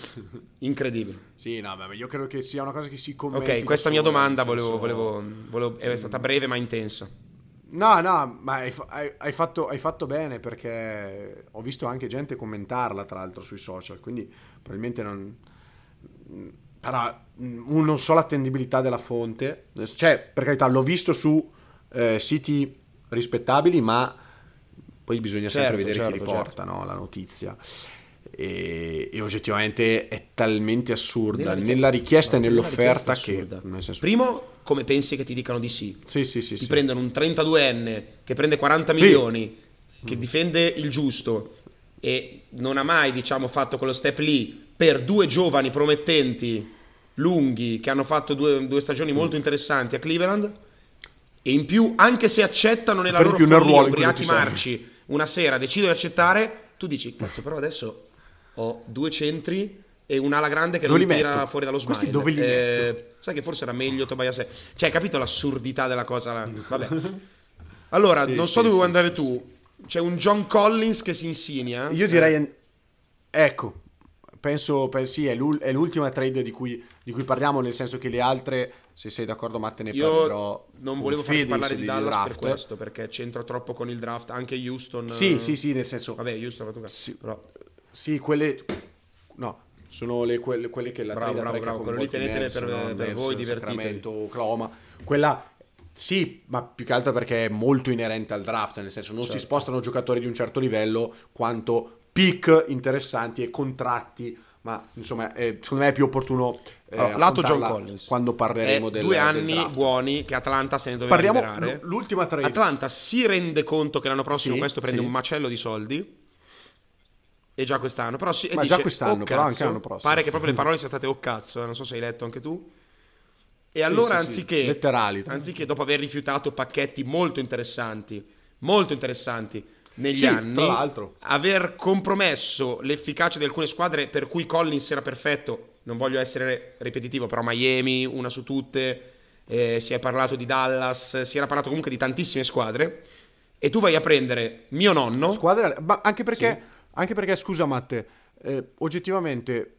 incredibile. Sì, no, beh, io credo che sia una cosa che si commenti. Ok, questa mia domanda volevo, volevo, volevo- è stata breve ma intensa. No, no, ma hai, hai- hai fatto, hai fatto bene perché ho visto anche gente commentarla, tra l'altro, sui social, quindi probabilmente non... Però mm, non so l'attendibilità della fonte, cioè, per carità, l'ho visto su eh, siti rispettabili, ma poi bisogna sempre Certo, vedere certo, chi riporta no, la notizia. E, e oggettivamente è talmente assurda Nella richiesta e nell'offerta richiesta che... nel senso- Primo, come pensi che ti dicano di sì? sì, sì, sì, ti sì. prendono un 32enne che prende 40 Sì. milioni, che difende il giusto e non ha mai, diciamo, fatto quello step lì per due giovani promettenti, lunghi, che hanno fatto due, due stagioni molto interessanti a Cleveland. E in più, anche se accettano nella Per loro follia, ubriachi marci, una sera decidono di accettare, tu dici, cazzo, però adesso ho due centri e un'ala grande che Dove non li tira metto? fuori dallo smile. Questi dove li metto? Sai che forse era meglio Tobias. Cioè, hai capito l'assurdità della cosa? Vabbè. Allora, Sì, non so sì, dove vuoi sì, andare tu. C'è un John Collins che si insinia. Io direi... Ecco, penso, penso sì, è, l'ul- è l'ultima trade di cui, di cui parliamo, nel senso che le altre, se sei d'accordo Matte, ne Io parlerò non volevo farti parlare di Dallas per draft. questo, perché c'entra troppo con il draft. Anche Houston. Sì, eh, sì, sì, nel senso... Vabbè, Houston ha fatto un cazzo. Sì. Però, Sì, quelle... No, sono le, quelle, quelle che la Bravo, bravo, bravo, con quello lì Bolton tenetele Nelson, per- no? per voi, divertitevi. Oklahoma. Quella... Sì, ma più che altro perché è molto inerente al draft, nel senso non si Certo. spostano giocatori di un certo livello quanto pick interessanti e contratti, ma insomma eh, secondo me è più opportuno eh, allora, lato John Collins. quando parleremo È del due del anni draft. buoni che Atlanta se ne doveva Parliamo liberare. l'ultima trade. Atlanta si rende conto che l'anno prossimo Sì, questo prende sì. un macello di soldi. E già quest'anno, però si, e Ma dice, già quest'anno, "Oh, però anche cazzo". l'anno prossimo. Pare che proprio le parole siano state oh cazzo, eh, non so se hai letto anche tu. E allora sì, sì, anziché, letterali. anziché dopo aver rifiutato pacchetti molto interessanti, molto interessanti negli Sì, anni, tra l'altro. aver compromesso l'efficacia di alcune squadre per cui Collins era perfetto, non voglio essere ripetitivo, però Miami, una su tutte, eh, si è parlato di Dallas, si era parlato comunque di tantissime squadre, e tu vai a prendere mio nonno, Squadra, ma anche perché, anche perché scusa Matte, eh, oggettivamente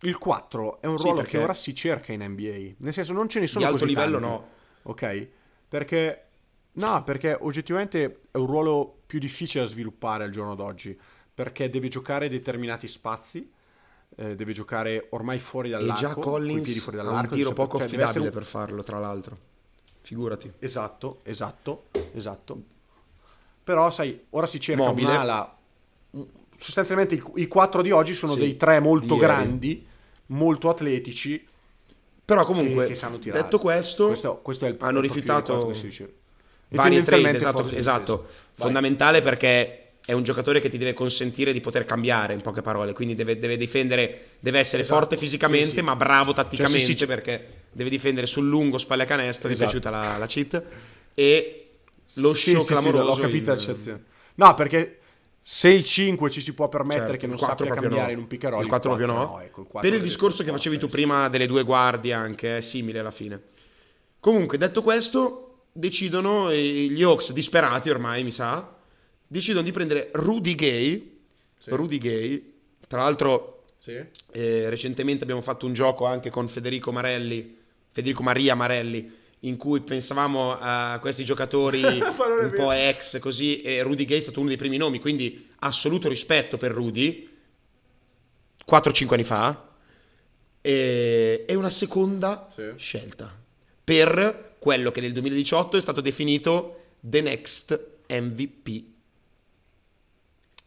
il 4 è un Sì, ruolo perché- che ora si cerca in NBA, nel senso non ce ne sono Di alto livello tanti, no. Ok? Perché no, perché oggettivamente è un ruolo più difficile da sviluppare al giorno d'oggi, perché deve giocare determinati spazi, eh, deve giocare ormai fuori e dall'arco, già coi piedi Collins fuori ha un dall'arco, tiro deve poco cioè, affidabile un- per farlo, tra l'altro. Figurati. Esatto, esatto, esatto. Però, sai, ora si cerca Mobile. un'ala. Sostanzialmente i, i quattro di oggi sono Sì, dei tre molto grandi, molto atletici. Però che- comunque, che tirare. detto questo, questo, questo è il hanno rifiutato quattro che si dice. E vari trade, esatto, esatto. fondamentale perché è un giocatore che ti deve consentire di poter cambiare, in poche parole, quindi deve, deve difendere, deve essere Esatto, forte fisicamente, sì, sì. ma bravo tatticamente, Cioè, sì, sì. perché deve difendere sul lungo, spalle a canestro, mi è Esatto. piaciuta la, la cheat, e lo Sì, show sì, sì, clamoroso. l'ho capita in- la citazione. No, perché se il 5 ci si può permettere Certo, che non 4 sappia cambiare no. in un pick and roll, il 4 proprio no. ecco, il 4 per il discorso che facevi tu prima delle due guardie anche, è simile alla fine. Comunque, detto questo, decidono gli Hawks disperati ormai, mi sa, decidono di prendere Rudy Gay. Rudy Gay, tra l'altro Sì. eh, recentemente abbiamo fatto un gioco anche con Federico Marelli, Federico Maria Marelli, in cui pensavamo a questi giocatori un po' ex così, e Rudy Gay è stato uno dei primi nomi, quindi assoluto rispetto per Rudy, 4-5 anni fa, e, e una seconda Sì. scelta per quello che nel 2018 è stato definito the next MVP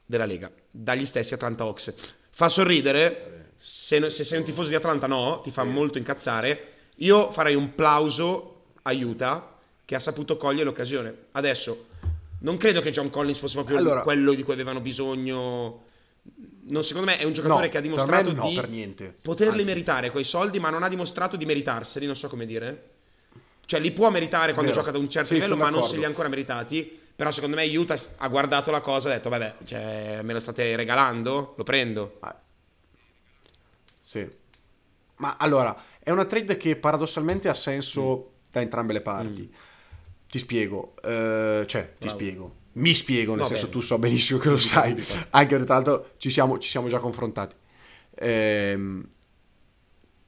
della Lega dagli stessi Atlanta Hawks. Fa sorridere, se, se sei un tifoso di Atlanta no, ti fa molto incazzare. Io farei un plauso a Utah che ha saputo cogliere l'occasione. Adesso, non credo che John Collins fosse proprio Allora- quello di cui avevano bisogno. Non, secondo me è un giocatore No, che ha dimostrato no, di poterli Anzi. meritare quei soldi, ma non ha dimostrato di meritarseli, non so come dire. Cioè, li può meritare quando Vero. gioca ad un certo Sì, livello, ma non se d'accordo. li ha ancora meritati. Però secondo me Utah ha guardato la cosa e ha detto, vabbè, cioè, me lo state regalando? Lo prendo. Ah, Sì. Ma allora, è una trade che paradossalmente ha senso da entrambe le parti. Ti spiego, eh, cioè, ti Bravo. spiego. Mi spiego, nel No, senso tu so benissimo che lo sai, anche tra l'altro ci siamo, ci siamo già confrontati. Ehm,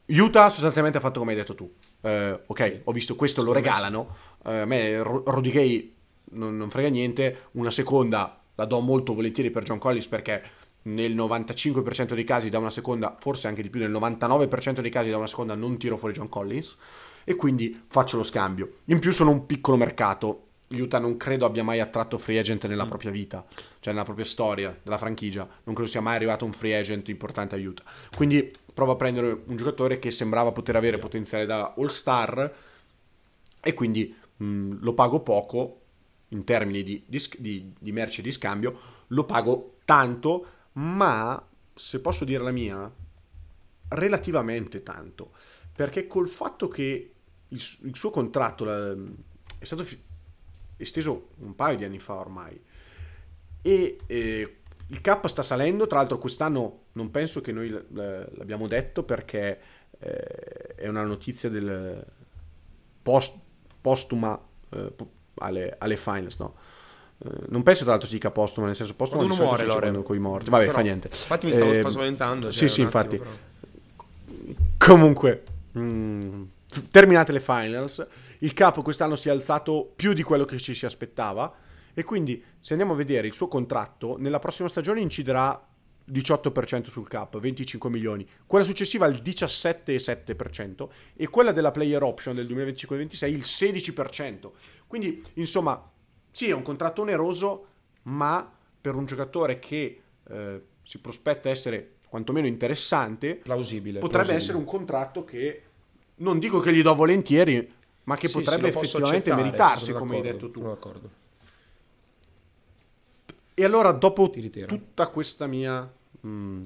Utah sostanzialmente ha fatto come hai detto tu. Eh, ok, ho visto questo, lo regalano. Eh, a me Ro- Rudy Gay non, non frega niente. Una seconda la do molto volentieri per John Collins perché nel 95% dei casi da una seconda, forse anche di più, nel 99% dei casi da una seconda non tiro fuori John Collins e quindi faccio lo scambio. In più sono un piccolo mercato Utah non credo abbia mai attratto free agent nella Mm. propria vita, cioè nella propria storia della franchigia. Non credo sia mai arrivato un free agent importante a Utah. Quindi provo a prendere un giocatore che sembrava poter avere potenziale da all-star e quindi mh, lo pago poco in termini di, di, di- merce di scambio, lo pago tanto, ma se posso dire la mia, relativamente tanto, perché col fatto che il, il suo contratto la- è stato fi- esteso un paio di anni fa ormai e eh, il cap sta salendo, tra l'altro quest'anno non penso che noi l- l'abbiamo detto perché eh, è una notizia del post, postuma eh, po- alle, alle finals, no? Eh, non penso tra l'altro si dica postuma, nel senso uno solito muore, si dice Lore. quando coi morti. Vabbè, Però, fa niente. Infatti mi stavo Eh, spaventando. Sì, cioè, sì, attimo, infatti. però. Comunque, mm, f- terminate le finals, il capo quest'anno si è alzato più di quello che ci si aspettava e quindi se andiamo a vedere il suo contratto, nella prossima stagione inciderà 18% sul cap, 25 milioni, quella successiva il 17,7% e quella della player option del 2025-26 il 16%. Quindi, insomma, sì, è un contratto oneroso, ma per un giocatore che eh, si prospetta essere quantomeno interessante, Plausibile. potrebbe plausibile. essere un contratto che non dico che gli do volentieri, ma che Sì, potrebbe effettivamente accettare, meritarsi, come hai detto tu. E allora, dopo tutta questa mia mh,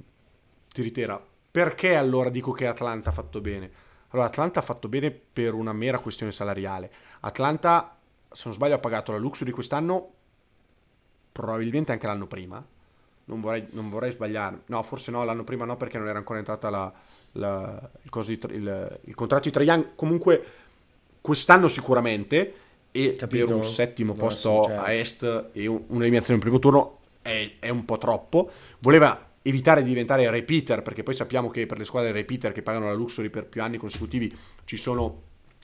tiritera, perché allora dico che Atlanta ha fatto bene? Allora, Atlanta ha fatto bene per una mera questione salariale. Atlanta, se non sbaglio, ha pagato la Luxury quest'anno, probabilmente anche l'anno prima. Non vorrei, non vorrei sbagliare. No, forse no, l'anno prima no, perché non era ancora entrata la- la- il, di il- il contratto di Young. Comunque, quest'anno sicuramente. E Capito? per un settimo No, posto certo. a est e un- un'eliminazione in primo turno è, è un po' troppo. Voleva evitare di diventare repeater, perché poi sappiamo che per le squadre repeater che pagano la Luxury per più anni consecutivi ci sono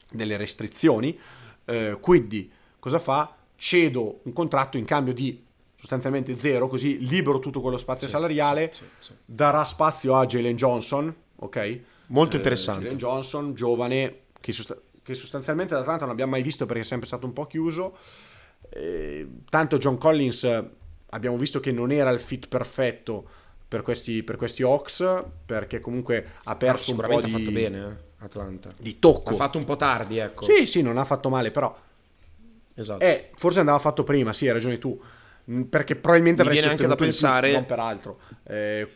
delle restrizioni. Eh, quindi, cosa fa? Cedo un contratto in cambio di sostanzialmente zero, così libero tutto quello spazio salariale, sì, sì. darà spazio a Jalen Johnson, ok? Molto Eh, interessante. Jalen Johnson, giovane, che, sosta- che sostanzialmente ad Atlanta non abbiamo mai visto perché è sempre stato un po' chiuso. Eh, tanto John Collins eh, abbiamo visto che non era il fit perfetto per questi, per questi Hawks, perché comunque ha perso un po' di, ha fatto bene, eh, Atlanta. di tocco. L'ha fatto un po' tardi, ecco. Sì, sì, non ha fatto male, però Esatto. eh, forse andava fatto prima, sì, hai ragione tu. Mm, Perché probabilmente Mi avresti anche da di più, pensare- non per altro. Eh,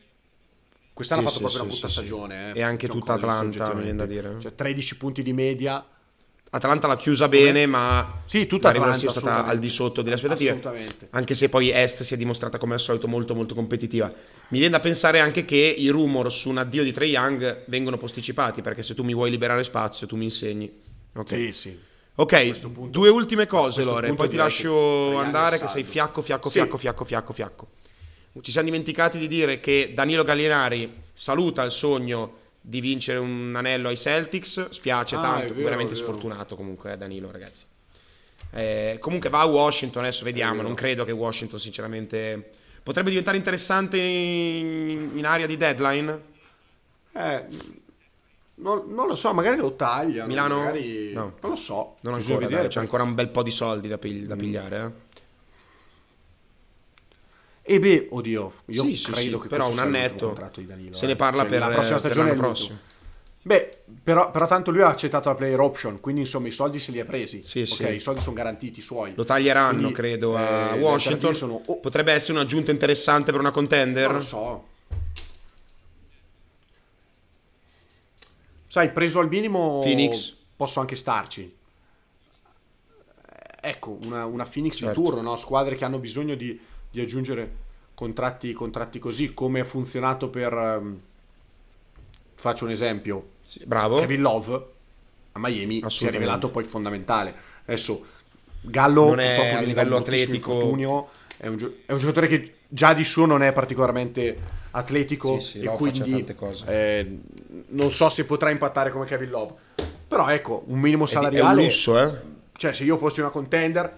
quest'anno Sì, ha fatto sì, proprio una sì, brutta sì, sì. stagione. eh, E anche tutta Atlanta, mi viene da dire. Cioè 13 punti di media. Atlanta l'ha chiusa bene, ma Sì, tutta la Atlanta, è stata al di sotto delle aspettative. Assolutamente. Anche se poi Est si è dimostrata come al solito molto molto competitiva. Mi viene da pensare anche che i rumor su un addio di Trey Young vengono posticipati, perché se tu mi vuoi liberare spazio, tu mi insegni. Ok, Sì, sì. Ok, due ultime cose, Lore, poi ti lascio andare che sei fiacco, fiacco, fiacco, fiacco, fiacco, fiacco. Ci siamo dimenticati di dire che Danilo Gallinari saluta il sogno di vincere un anello ai Celtics, spiace Ah, tanto, vero, veramente sfortunato comunque eh, Danilo ragazzi. Eh, comunque va a Washington, adesso vediamo, non credo che Washington sinceramente potrebbe diventare interessante in, in area di deadline. Eh, non, non lo so, magari lo tagliano. Milano? Magari... No. Non lo so. Non ancora, dai, vedere, c'è ancora un bel po' di soldi da, pig- da pigliare. Eh. E beh, oddio, io Sì, credo sì, che però un annetto contratto di Danilo. se eh. ne parla Cioè, per, la prossima per stagione l'ultimo. prossimo. Beh, però, però tanto lui ha accettato la player option, quindi insomma i soldi se li ha presi. Sì, ok, sì. i soldi sono garantiti i suoi. Lo taglieranno, Quindi, credo, eh, a Washington. sono- oh, Potrebbe essere un'aggiunta interessante per una contender. non lo so. Sai, preso al minimo Phoenix. posso anche starci. Eh, Ecco, una, una Phoenix Certo. di turno, no? squadre che hanno bisogno di, di aggiungere contratti, contratti così, come ha funzionato per... ehm, faccio un esempio, Sì, bravo. Kevin Love a Miami si è rivelato poi fondamentale. Adesso Gallo Non è a livello atletico- è un, gio- è un giocatore che già di suo non è particolarmente atletico Sì, sì, e quindi tante cose. eh, non so se potrà impattare come Kevin Love. Però ecco, un minimo È, di- è salariale un lusso, eh. cioè, se io fossi una contender,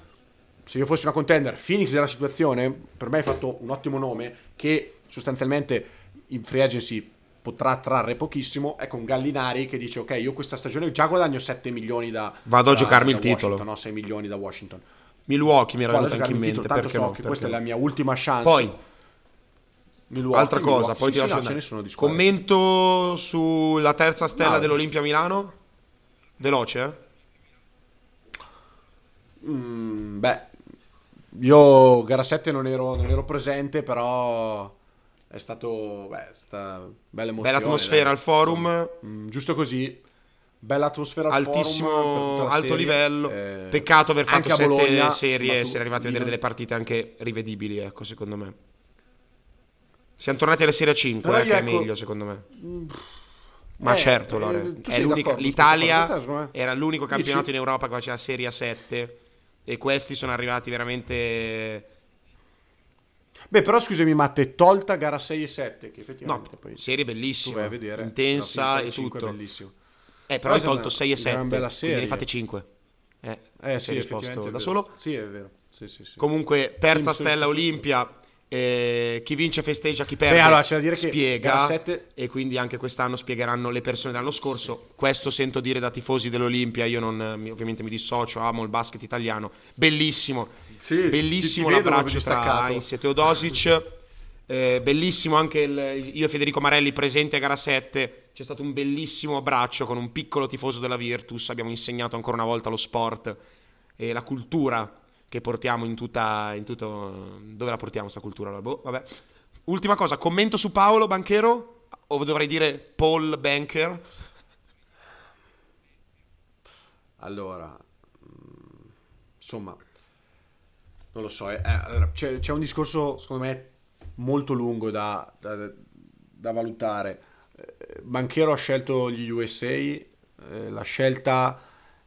se io fossi una contender, Phoenix della situazione, per me hai fatto un ottimo nome che sostanzialmente in free agency potrà trarre pochissimo. Ecco un Gallinari che dice: Ok, io questa stagione già guadagno 7 milioni da. Vado a da- giocarmi da il titolo." No, 6 milioni da Washington. Milwaukee mi era venuto anche in mente. titolo, tanto Perché so no? che Perché questa è no? la mia ultima chance. Poi, Milwaukee, altra cosa, Milwaukee. poi Sì, ti sì, lascio no, ce ne. Commento sulla terza stella No. dell'Olimpia Milano? Veloce, eh? Mm, beh, io gara 7 non ero, non ero presente, però è stato beh, è stata bella emozione. Bella atmosfera dai. al forum. Insomma, mm, giusto così. Bella atmosfera al forum altissimo la alto serie. livello Eh, peccato aver fatto sette Bologna, serie e essere arrivati a vedere delle partite anche rivedibili ecco secondo me siamo tornati alla serie 5 Però eh, che è ecco- meglio secondo me ma Eh, certo eh, Lore. tu È su l'Italia era l'unico campionato in Europa che faceva serie a 7 e questi sono arrivati veramente Beh, però scusami, Matte, tolta gara 6 e 7, che no effettivamente poi serie tu bellissima vai a vedere. intensa e finisce alle 5 tutto è bellissimo. eh però hai sembra tolto 6 e una 7 gran bella quindi ne serie. fate 5 eh, Eh sì, è risposto è da solo Sì, è vero. Sì, sì, sì. Comunque, terza sono stella Olimpia. Eh, chi vince festeggia, chi perde Beh, allora, c'è da dire che spiega. gara sette- E quindi anche quest'anno spiegheranno le persone dell'anno scorso. Questo sento dire da tifosi dell'Olimpia. Io non, ovviamente mi dissocio, amo il basket italiano. Bellissimo, Sì, bellissimo ti- ti l'abbraccio tra. Heinz e Teodosic. Eh, bellissimo anche il- io e Federico Marelli presenti a gara 7. C'è stato un bellissimo abbraccio con un piccolo tifoso della Virtus. Abbiamo insegnato ancora una volta lo sport e la cultura che portiamo in tutta. In tutto, dove la portiamo questa cultura? Boh, vabbè. Ultima cosa, commento su Paolo Banchero? O dovrei dire Paul Banker? Allora, mm, insomma, non lo so. eh, eh, allora, c'è, c'è un discorso, secondo me, molto lungo da, da- da valutare. Eh, Banchero ha scelto gli USA, eh, la scelta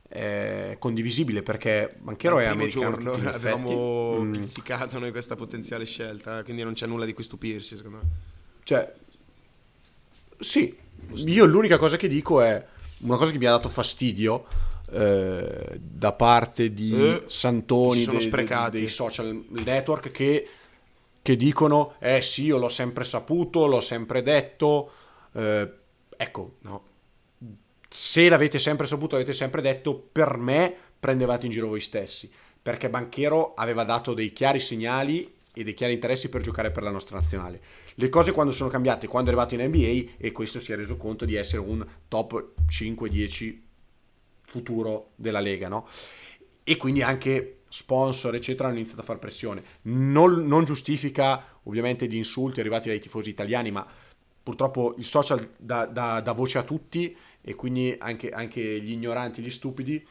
è condivisibile perché Banchero Al è americano. giorno avevamo Mm, pizzicato noi questa potenziale scelta, quindi non c'è nulla di cui stupirsi, secondo me. Cioè, sì, io l'unica cosa che dico è una cosa che mi ha dato fastidio eh, da parte di Eh, Santoni, sono dei- dei- sprecati. dei social network che, che dicono, eh sì, io l'ho sempre saputo, l'ho sempre detto, eh, ecco, No. Se l'avete sempre saputo, l'avete sempre detto, per me prendevate in giro voi stessi, perché Banchero aveva dato dei chiari segnali e dei chiari interessi per giocare per la nostra nazionale. Le cose quando sono cambiate, quando è arrivato in NBA e questo si è reso conto di essere un top 5-10 futuro della Lega, no? E quindi anche sponsor, eccetera, hanno iniziato a fare pressione. Non, non giustifica ovviamente gli insulti arrivati dai tifosi italiani, ma purtroppo il social dà- dà voce a tutti e quindi anche, anche gli ignoranti, gli stupidi.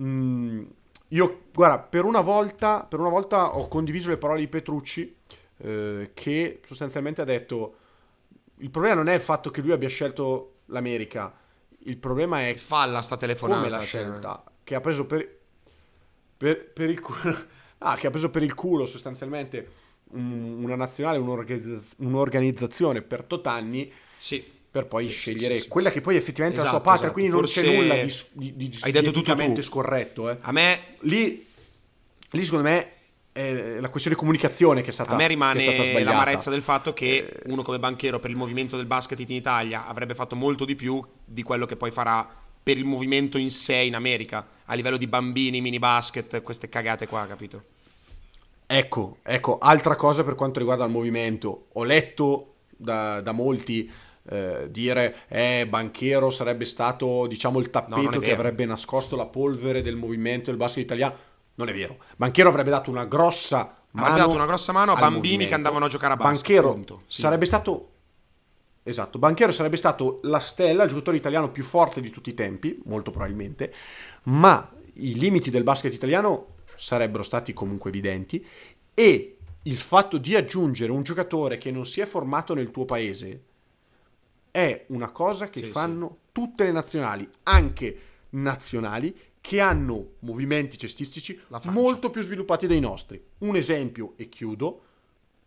Mm, io, guarda, per una volta, per una volta ho condiviso le parole di Petrucci eh, che sostanzialmente ha detto il problema non è il fatto che lui abbia scelto l'America, il problema è Falla sta telefonata. come l'ha cioè. scelta, che ha preso per, per, per il culo, ah, che ha preso per il culo sostanzialmente un- una nazionale, un'organizz- un'organizzazione per tot anni Sì. Per poi Sì, scegliere sì, quella che poi effettivamente è la Esatto, sua patria, esatto. quindi non Forse c'è nulla di, di, di, hai detto tutto scorretto. eh. A me, Lì, lì secondo me è la questione di comunicazione che è stata, a me rimane l'amarezza del fatto che uno come banchero per il movimento del basket in Italia avrebbe fatto molto di più di quello che poi farà per il movimento in sé in America, a livello di bambini, mini basket, queste cagate qua, capito? Ecco, ecco, altra cosa per quanto riguarda il movimento. Ho letto da, da molti eh, dire eh, Banchero sarebbe stato, diciamo, il No, tappeto è che avrebbe nascosto la polvere del movimento del basket italiano. Non è vero. Banchero avrebbe dato una grossa mano. dato una grossa mano a bambini movimento. che andavano a giocare a basket, Banchero punto. Sì. sarebbe stato. Esatto, Banchero sarebbe stato la stella, il giocatore italiano più forte di tutti i tempi, molto probabilmente, ma i limiti del basket italiano sarebbero stati comunque evidenti e il fatto di aggiungere un giocatore che non si è formato nel tuo paese è una cosa che Sì, fanno tutte le nazionali, anche nazionali, che hanno movimenti cestistici molto più sviluppati dei nostri. Un esempio, e chiudo,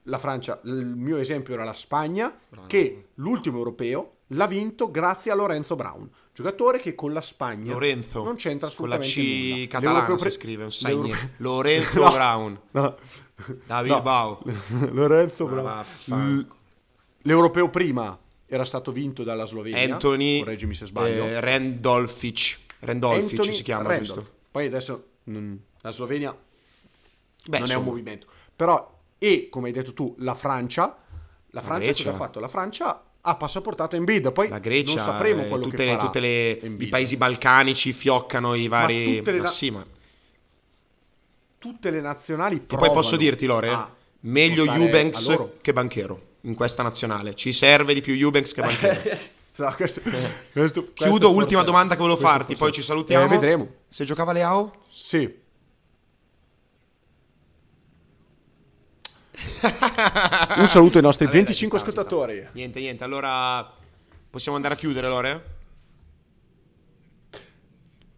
la Francia, il mio esempio era la Spagna, Bravo. che l'ultimo europeo l'ha vinto grazie a Lorenzo Brown, giocatore che con la Spagna Lorenzo, non c'entra con la assolutamente C nulla. catalana L'europeo si pre- scrive, un l'europe- segno. Lorenzo No. Brown, No. da No. Bilbao. Lorenzo Ma Brown. L- L'europeo prima era stato vinto dalla Slovenia, Anthony correggimi se sbaglio. eh, Randolfic, Randolfic Anthony si chiama, Randolph. giusto? Poi adesso mm, la Slovenia Beh, non è un movimento. Però, e come hai detto tu, la Francia, la Francia cosa ha fatto? La Francia ha passaportato Embiid, poi La Grecia, non sapremo eh, quello tutte, che le- farà tutte le- Embiid. i paesi balcanici fioccano i vari... tutte le ma sì, ma- Tutte le nazionali E provano poi posso dirti, Lore, meglio loro. che Banchero in questa nazionale. Ci serve di più Eubanks che Banchero. No, questo- questo- questo Chiudo, forse- ultima domanda che volevo questo farti, forse- poi ci salutiamo. Eh, vedremo. Se giocava Leao? Sì. Un saluto ai nostri Vabbè, dai, 25 ci sta, ci sta. ascoltatori. Niente, niente. Allora possiamo andare a chiudere, Lore?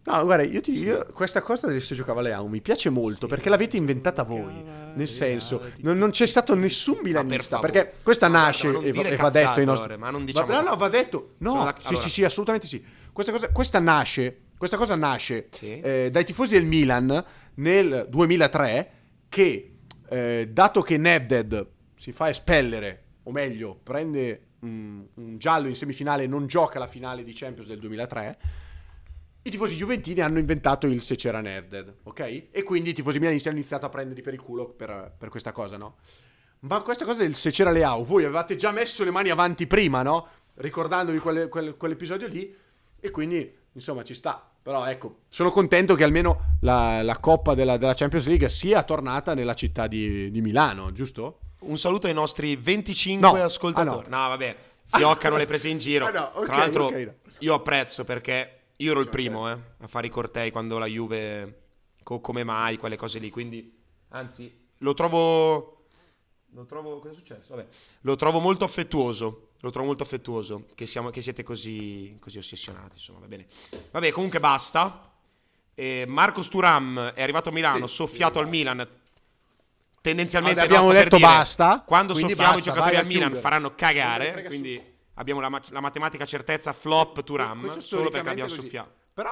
No, guarda, io ti io, questa cosa del se giocava Leao mi piace molto perché l'avete inventata voi. Nel senso, non, non c'è stato nessun milanista. favore. perché questa Ma guarda, nasce ma non e, va, e va detto ai nostri. Ma non diciamo Va- no, no, va detto. No, d'ac- sì, allora. sì, sì, assolutamente sì. Questa cosa, questa nasce, questa cosa nasce Sì. eh, dai tifosi del Milan nel 2003 che, eh, dato che Nedved si fa espellere, o meglio, prende mm, un giallo in semifinale e non gioca la finale di Champions del 2003, i tifosi giuventini hanno inventato il se c'era Nedved, ok? E quindi i tifosi milanisti hanno iniziato a prenderli per il culo per, per questa cosa, no? Ma questa cosa del se c'era Leao, voi avevate già messo le mani avanti prima, no? Ricordandovi quelle- quel- quell'episodio lì, e quindi, insomma, ci sta. Però ecco, sono contento che almeno la, la Coppa della, della Champions League sia tornata nella città di, di Milano, giusto? Un saluto ai nostri 25 No. ascoltatori. Ah, no. vabbè, fioccano le prese in giro. Ah, no, ok, Tra l'altro, ok, no. io apprezzo perché io ero il primo eh, a fare i cortei quando la Juve, co- come mai, quelle cose lì. Quindi, anzi, lo trovo. Lo trovo. Cosa è successo? Vabbè. Lo trovo molto affettuoso. Lo trovo molto affettuoso che, siamo, che siete così, così ossessionati. Insomma, va bene. Vabbè, comunque basta. Eh, Marcos Turam è arrivato a Milano, Sì, soffiato al Milan. Tendenzialmente Vabbè, abbiamo no, detto dire, basta, Quando soffiamo basta, i giocatori al a Milan chiudere. faranno cagare. Quindi su. Abbiamo la, ma- la matematica certezza flop Turam solo perché abbiamo così. soffiato. Però,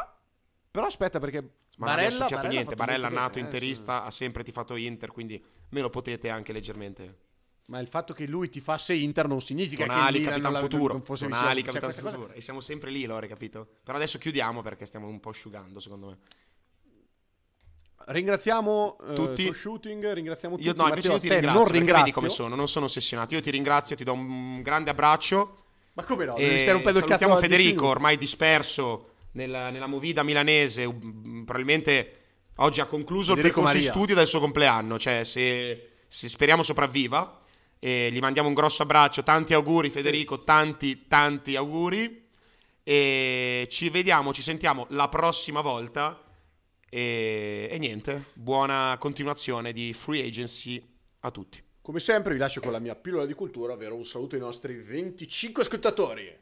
però aspetta perché Ma non Barella, abbiamo soffiato Barella niente. Barella, nato eh, interista, ha sempre tifato Inter, quindi me lo potete anche leggermente. Ma il fatto che lui tifasse Inter non significa che il Tonali, Milan non, futuro. non fosse Tonali, vicino. Cioè, capitan cosa- futuro. E siamo sempre lì, Lore, capito? Però adesso chiudiamo perché stiamo un po' asciugando, secondo me. Ringraziamo eh, Tutti. Tuo Shooting, ringraziamo tutti. Io, no, Matteo, io ti ringrazio. non ringrazio. Vedi come sono, non sono ossessionato. Io ti ringrazio, ti do un grande abbraccio. Ma come no? Mi stai rompendo il cazzo salutiamo Federico, ormai disperso nella, nella movida milanese. um, Probabilmente oggi ha concluso Federico il percorso di Maria. studio del suo compleanno. Cioè, se, se speriamo sopravviva, e gli mandiamo un grosso abbraccio. Tanti auguri, Federico. Tanti, tanti auguri. E ci vediamo, ci sentiamo la prossima volta. E, e niente, buona continuazione di free agency a tutti. Come sempre vi lascio con la mia pillola di cultura, ovvero un saluto ai nostri 25 ascoltatori.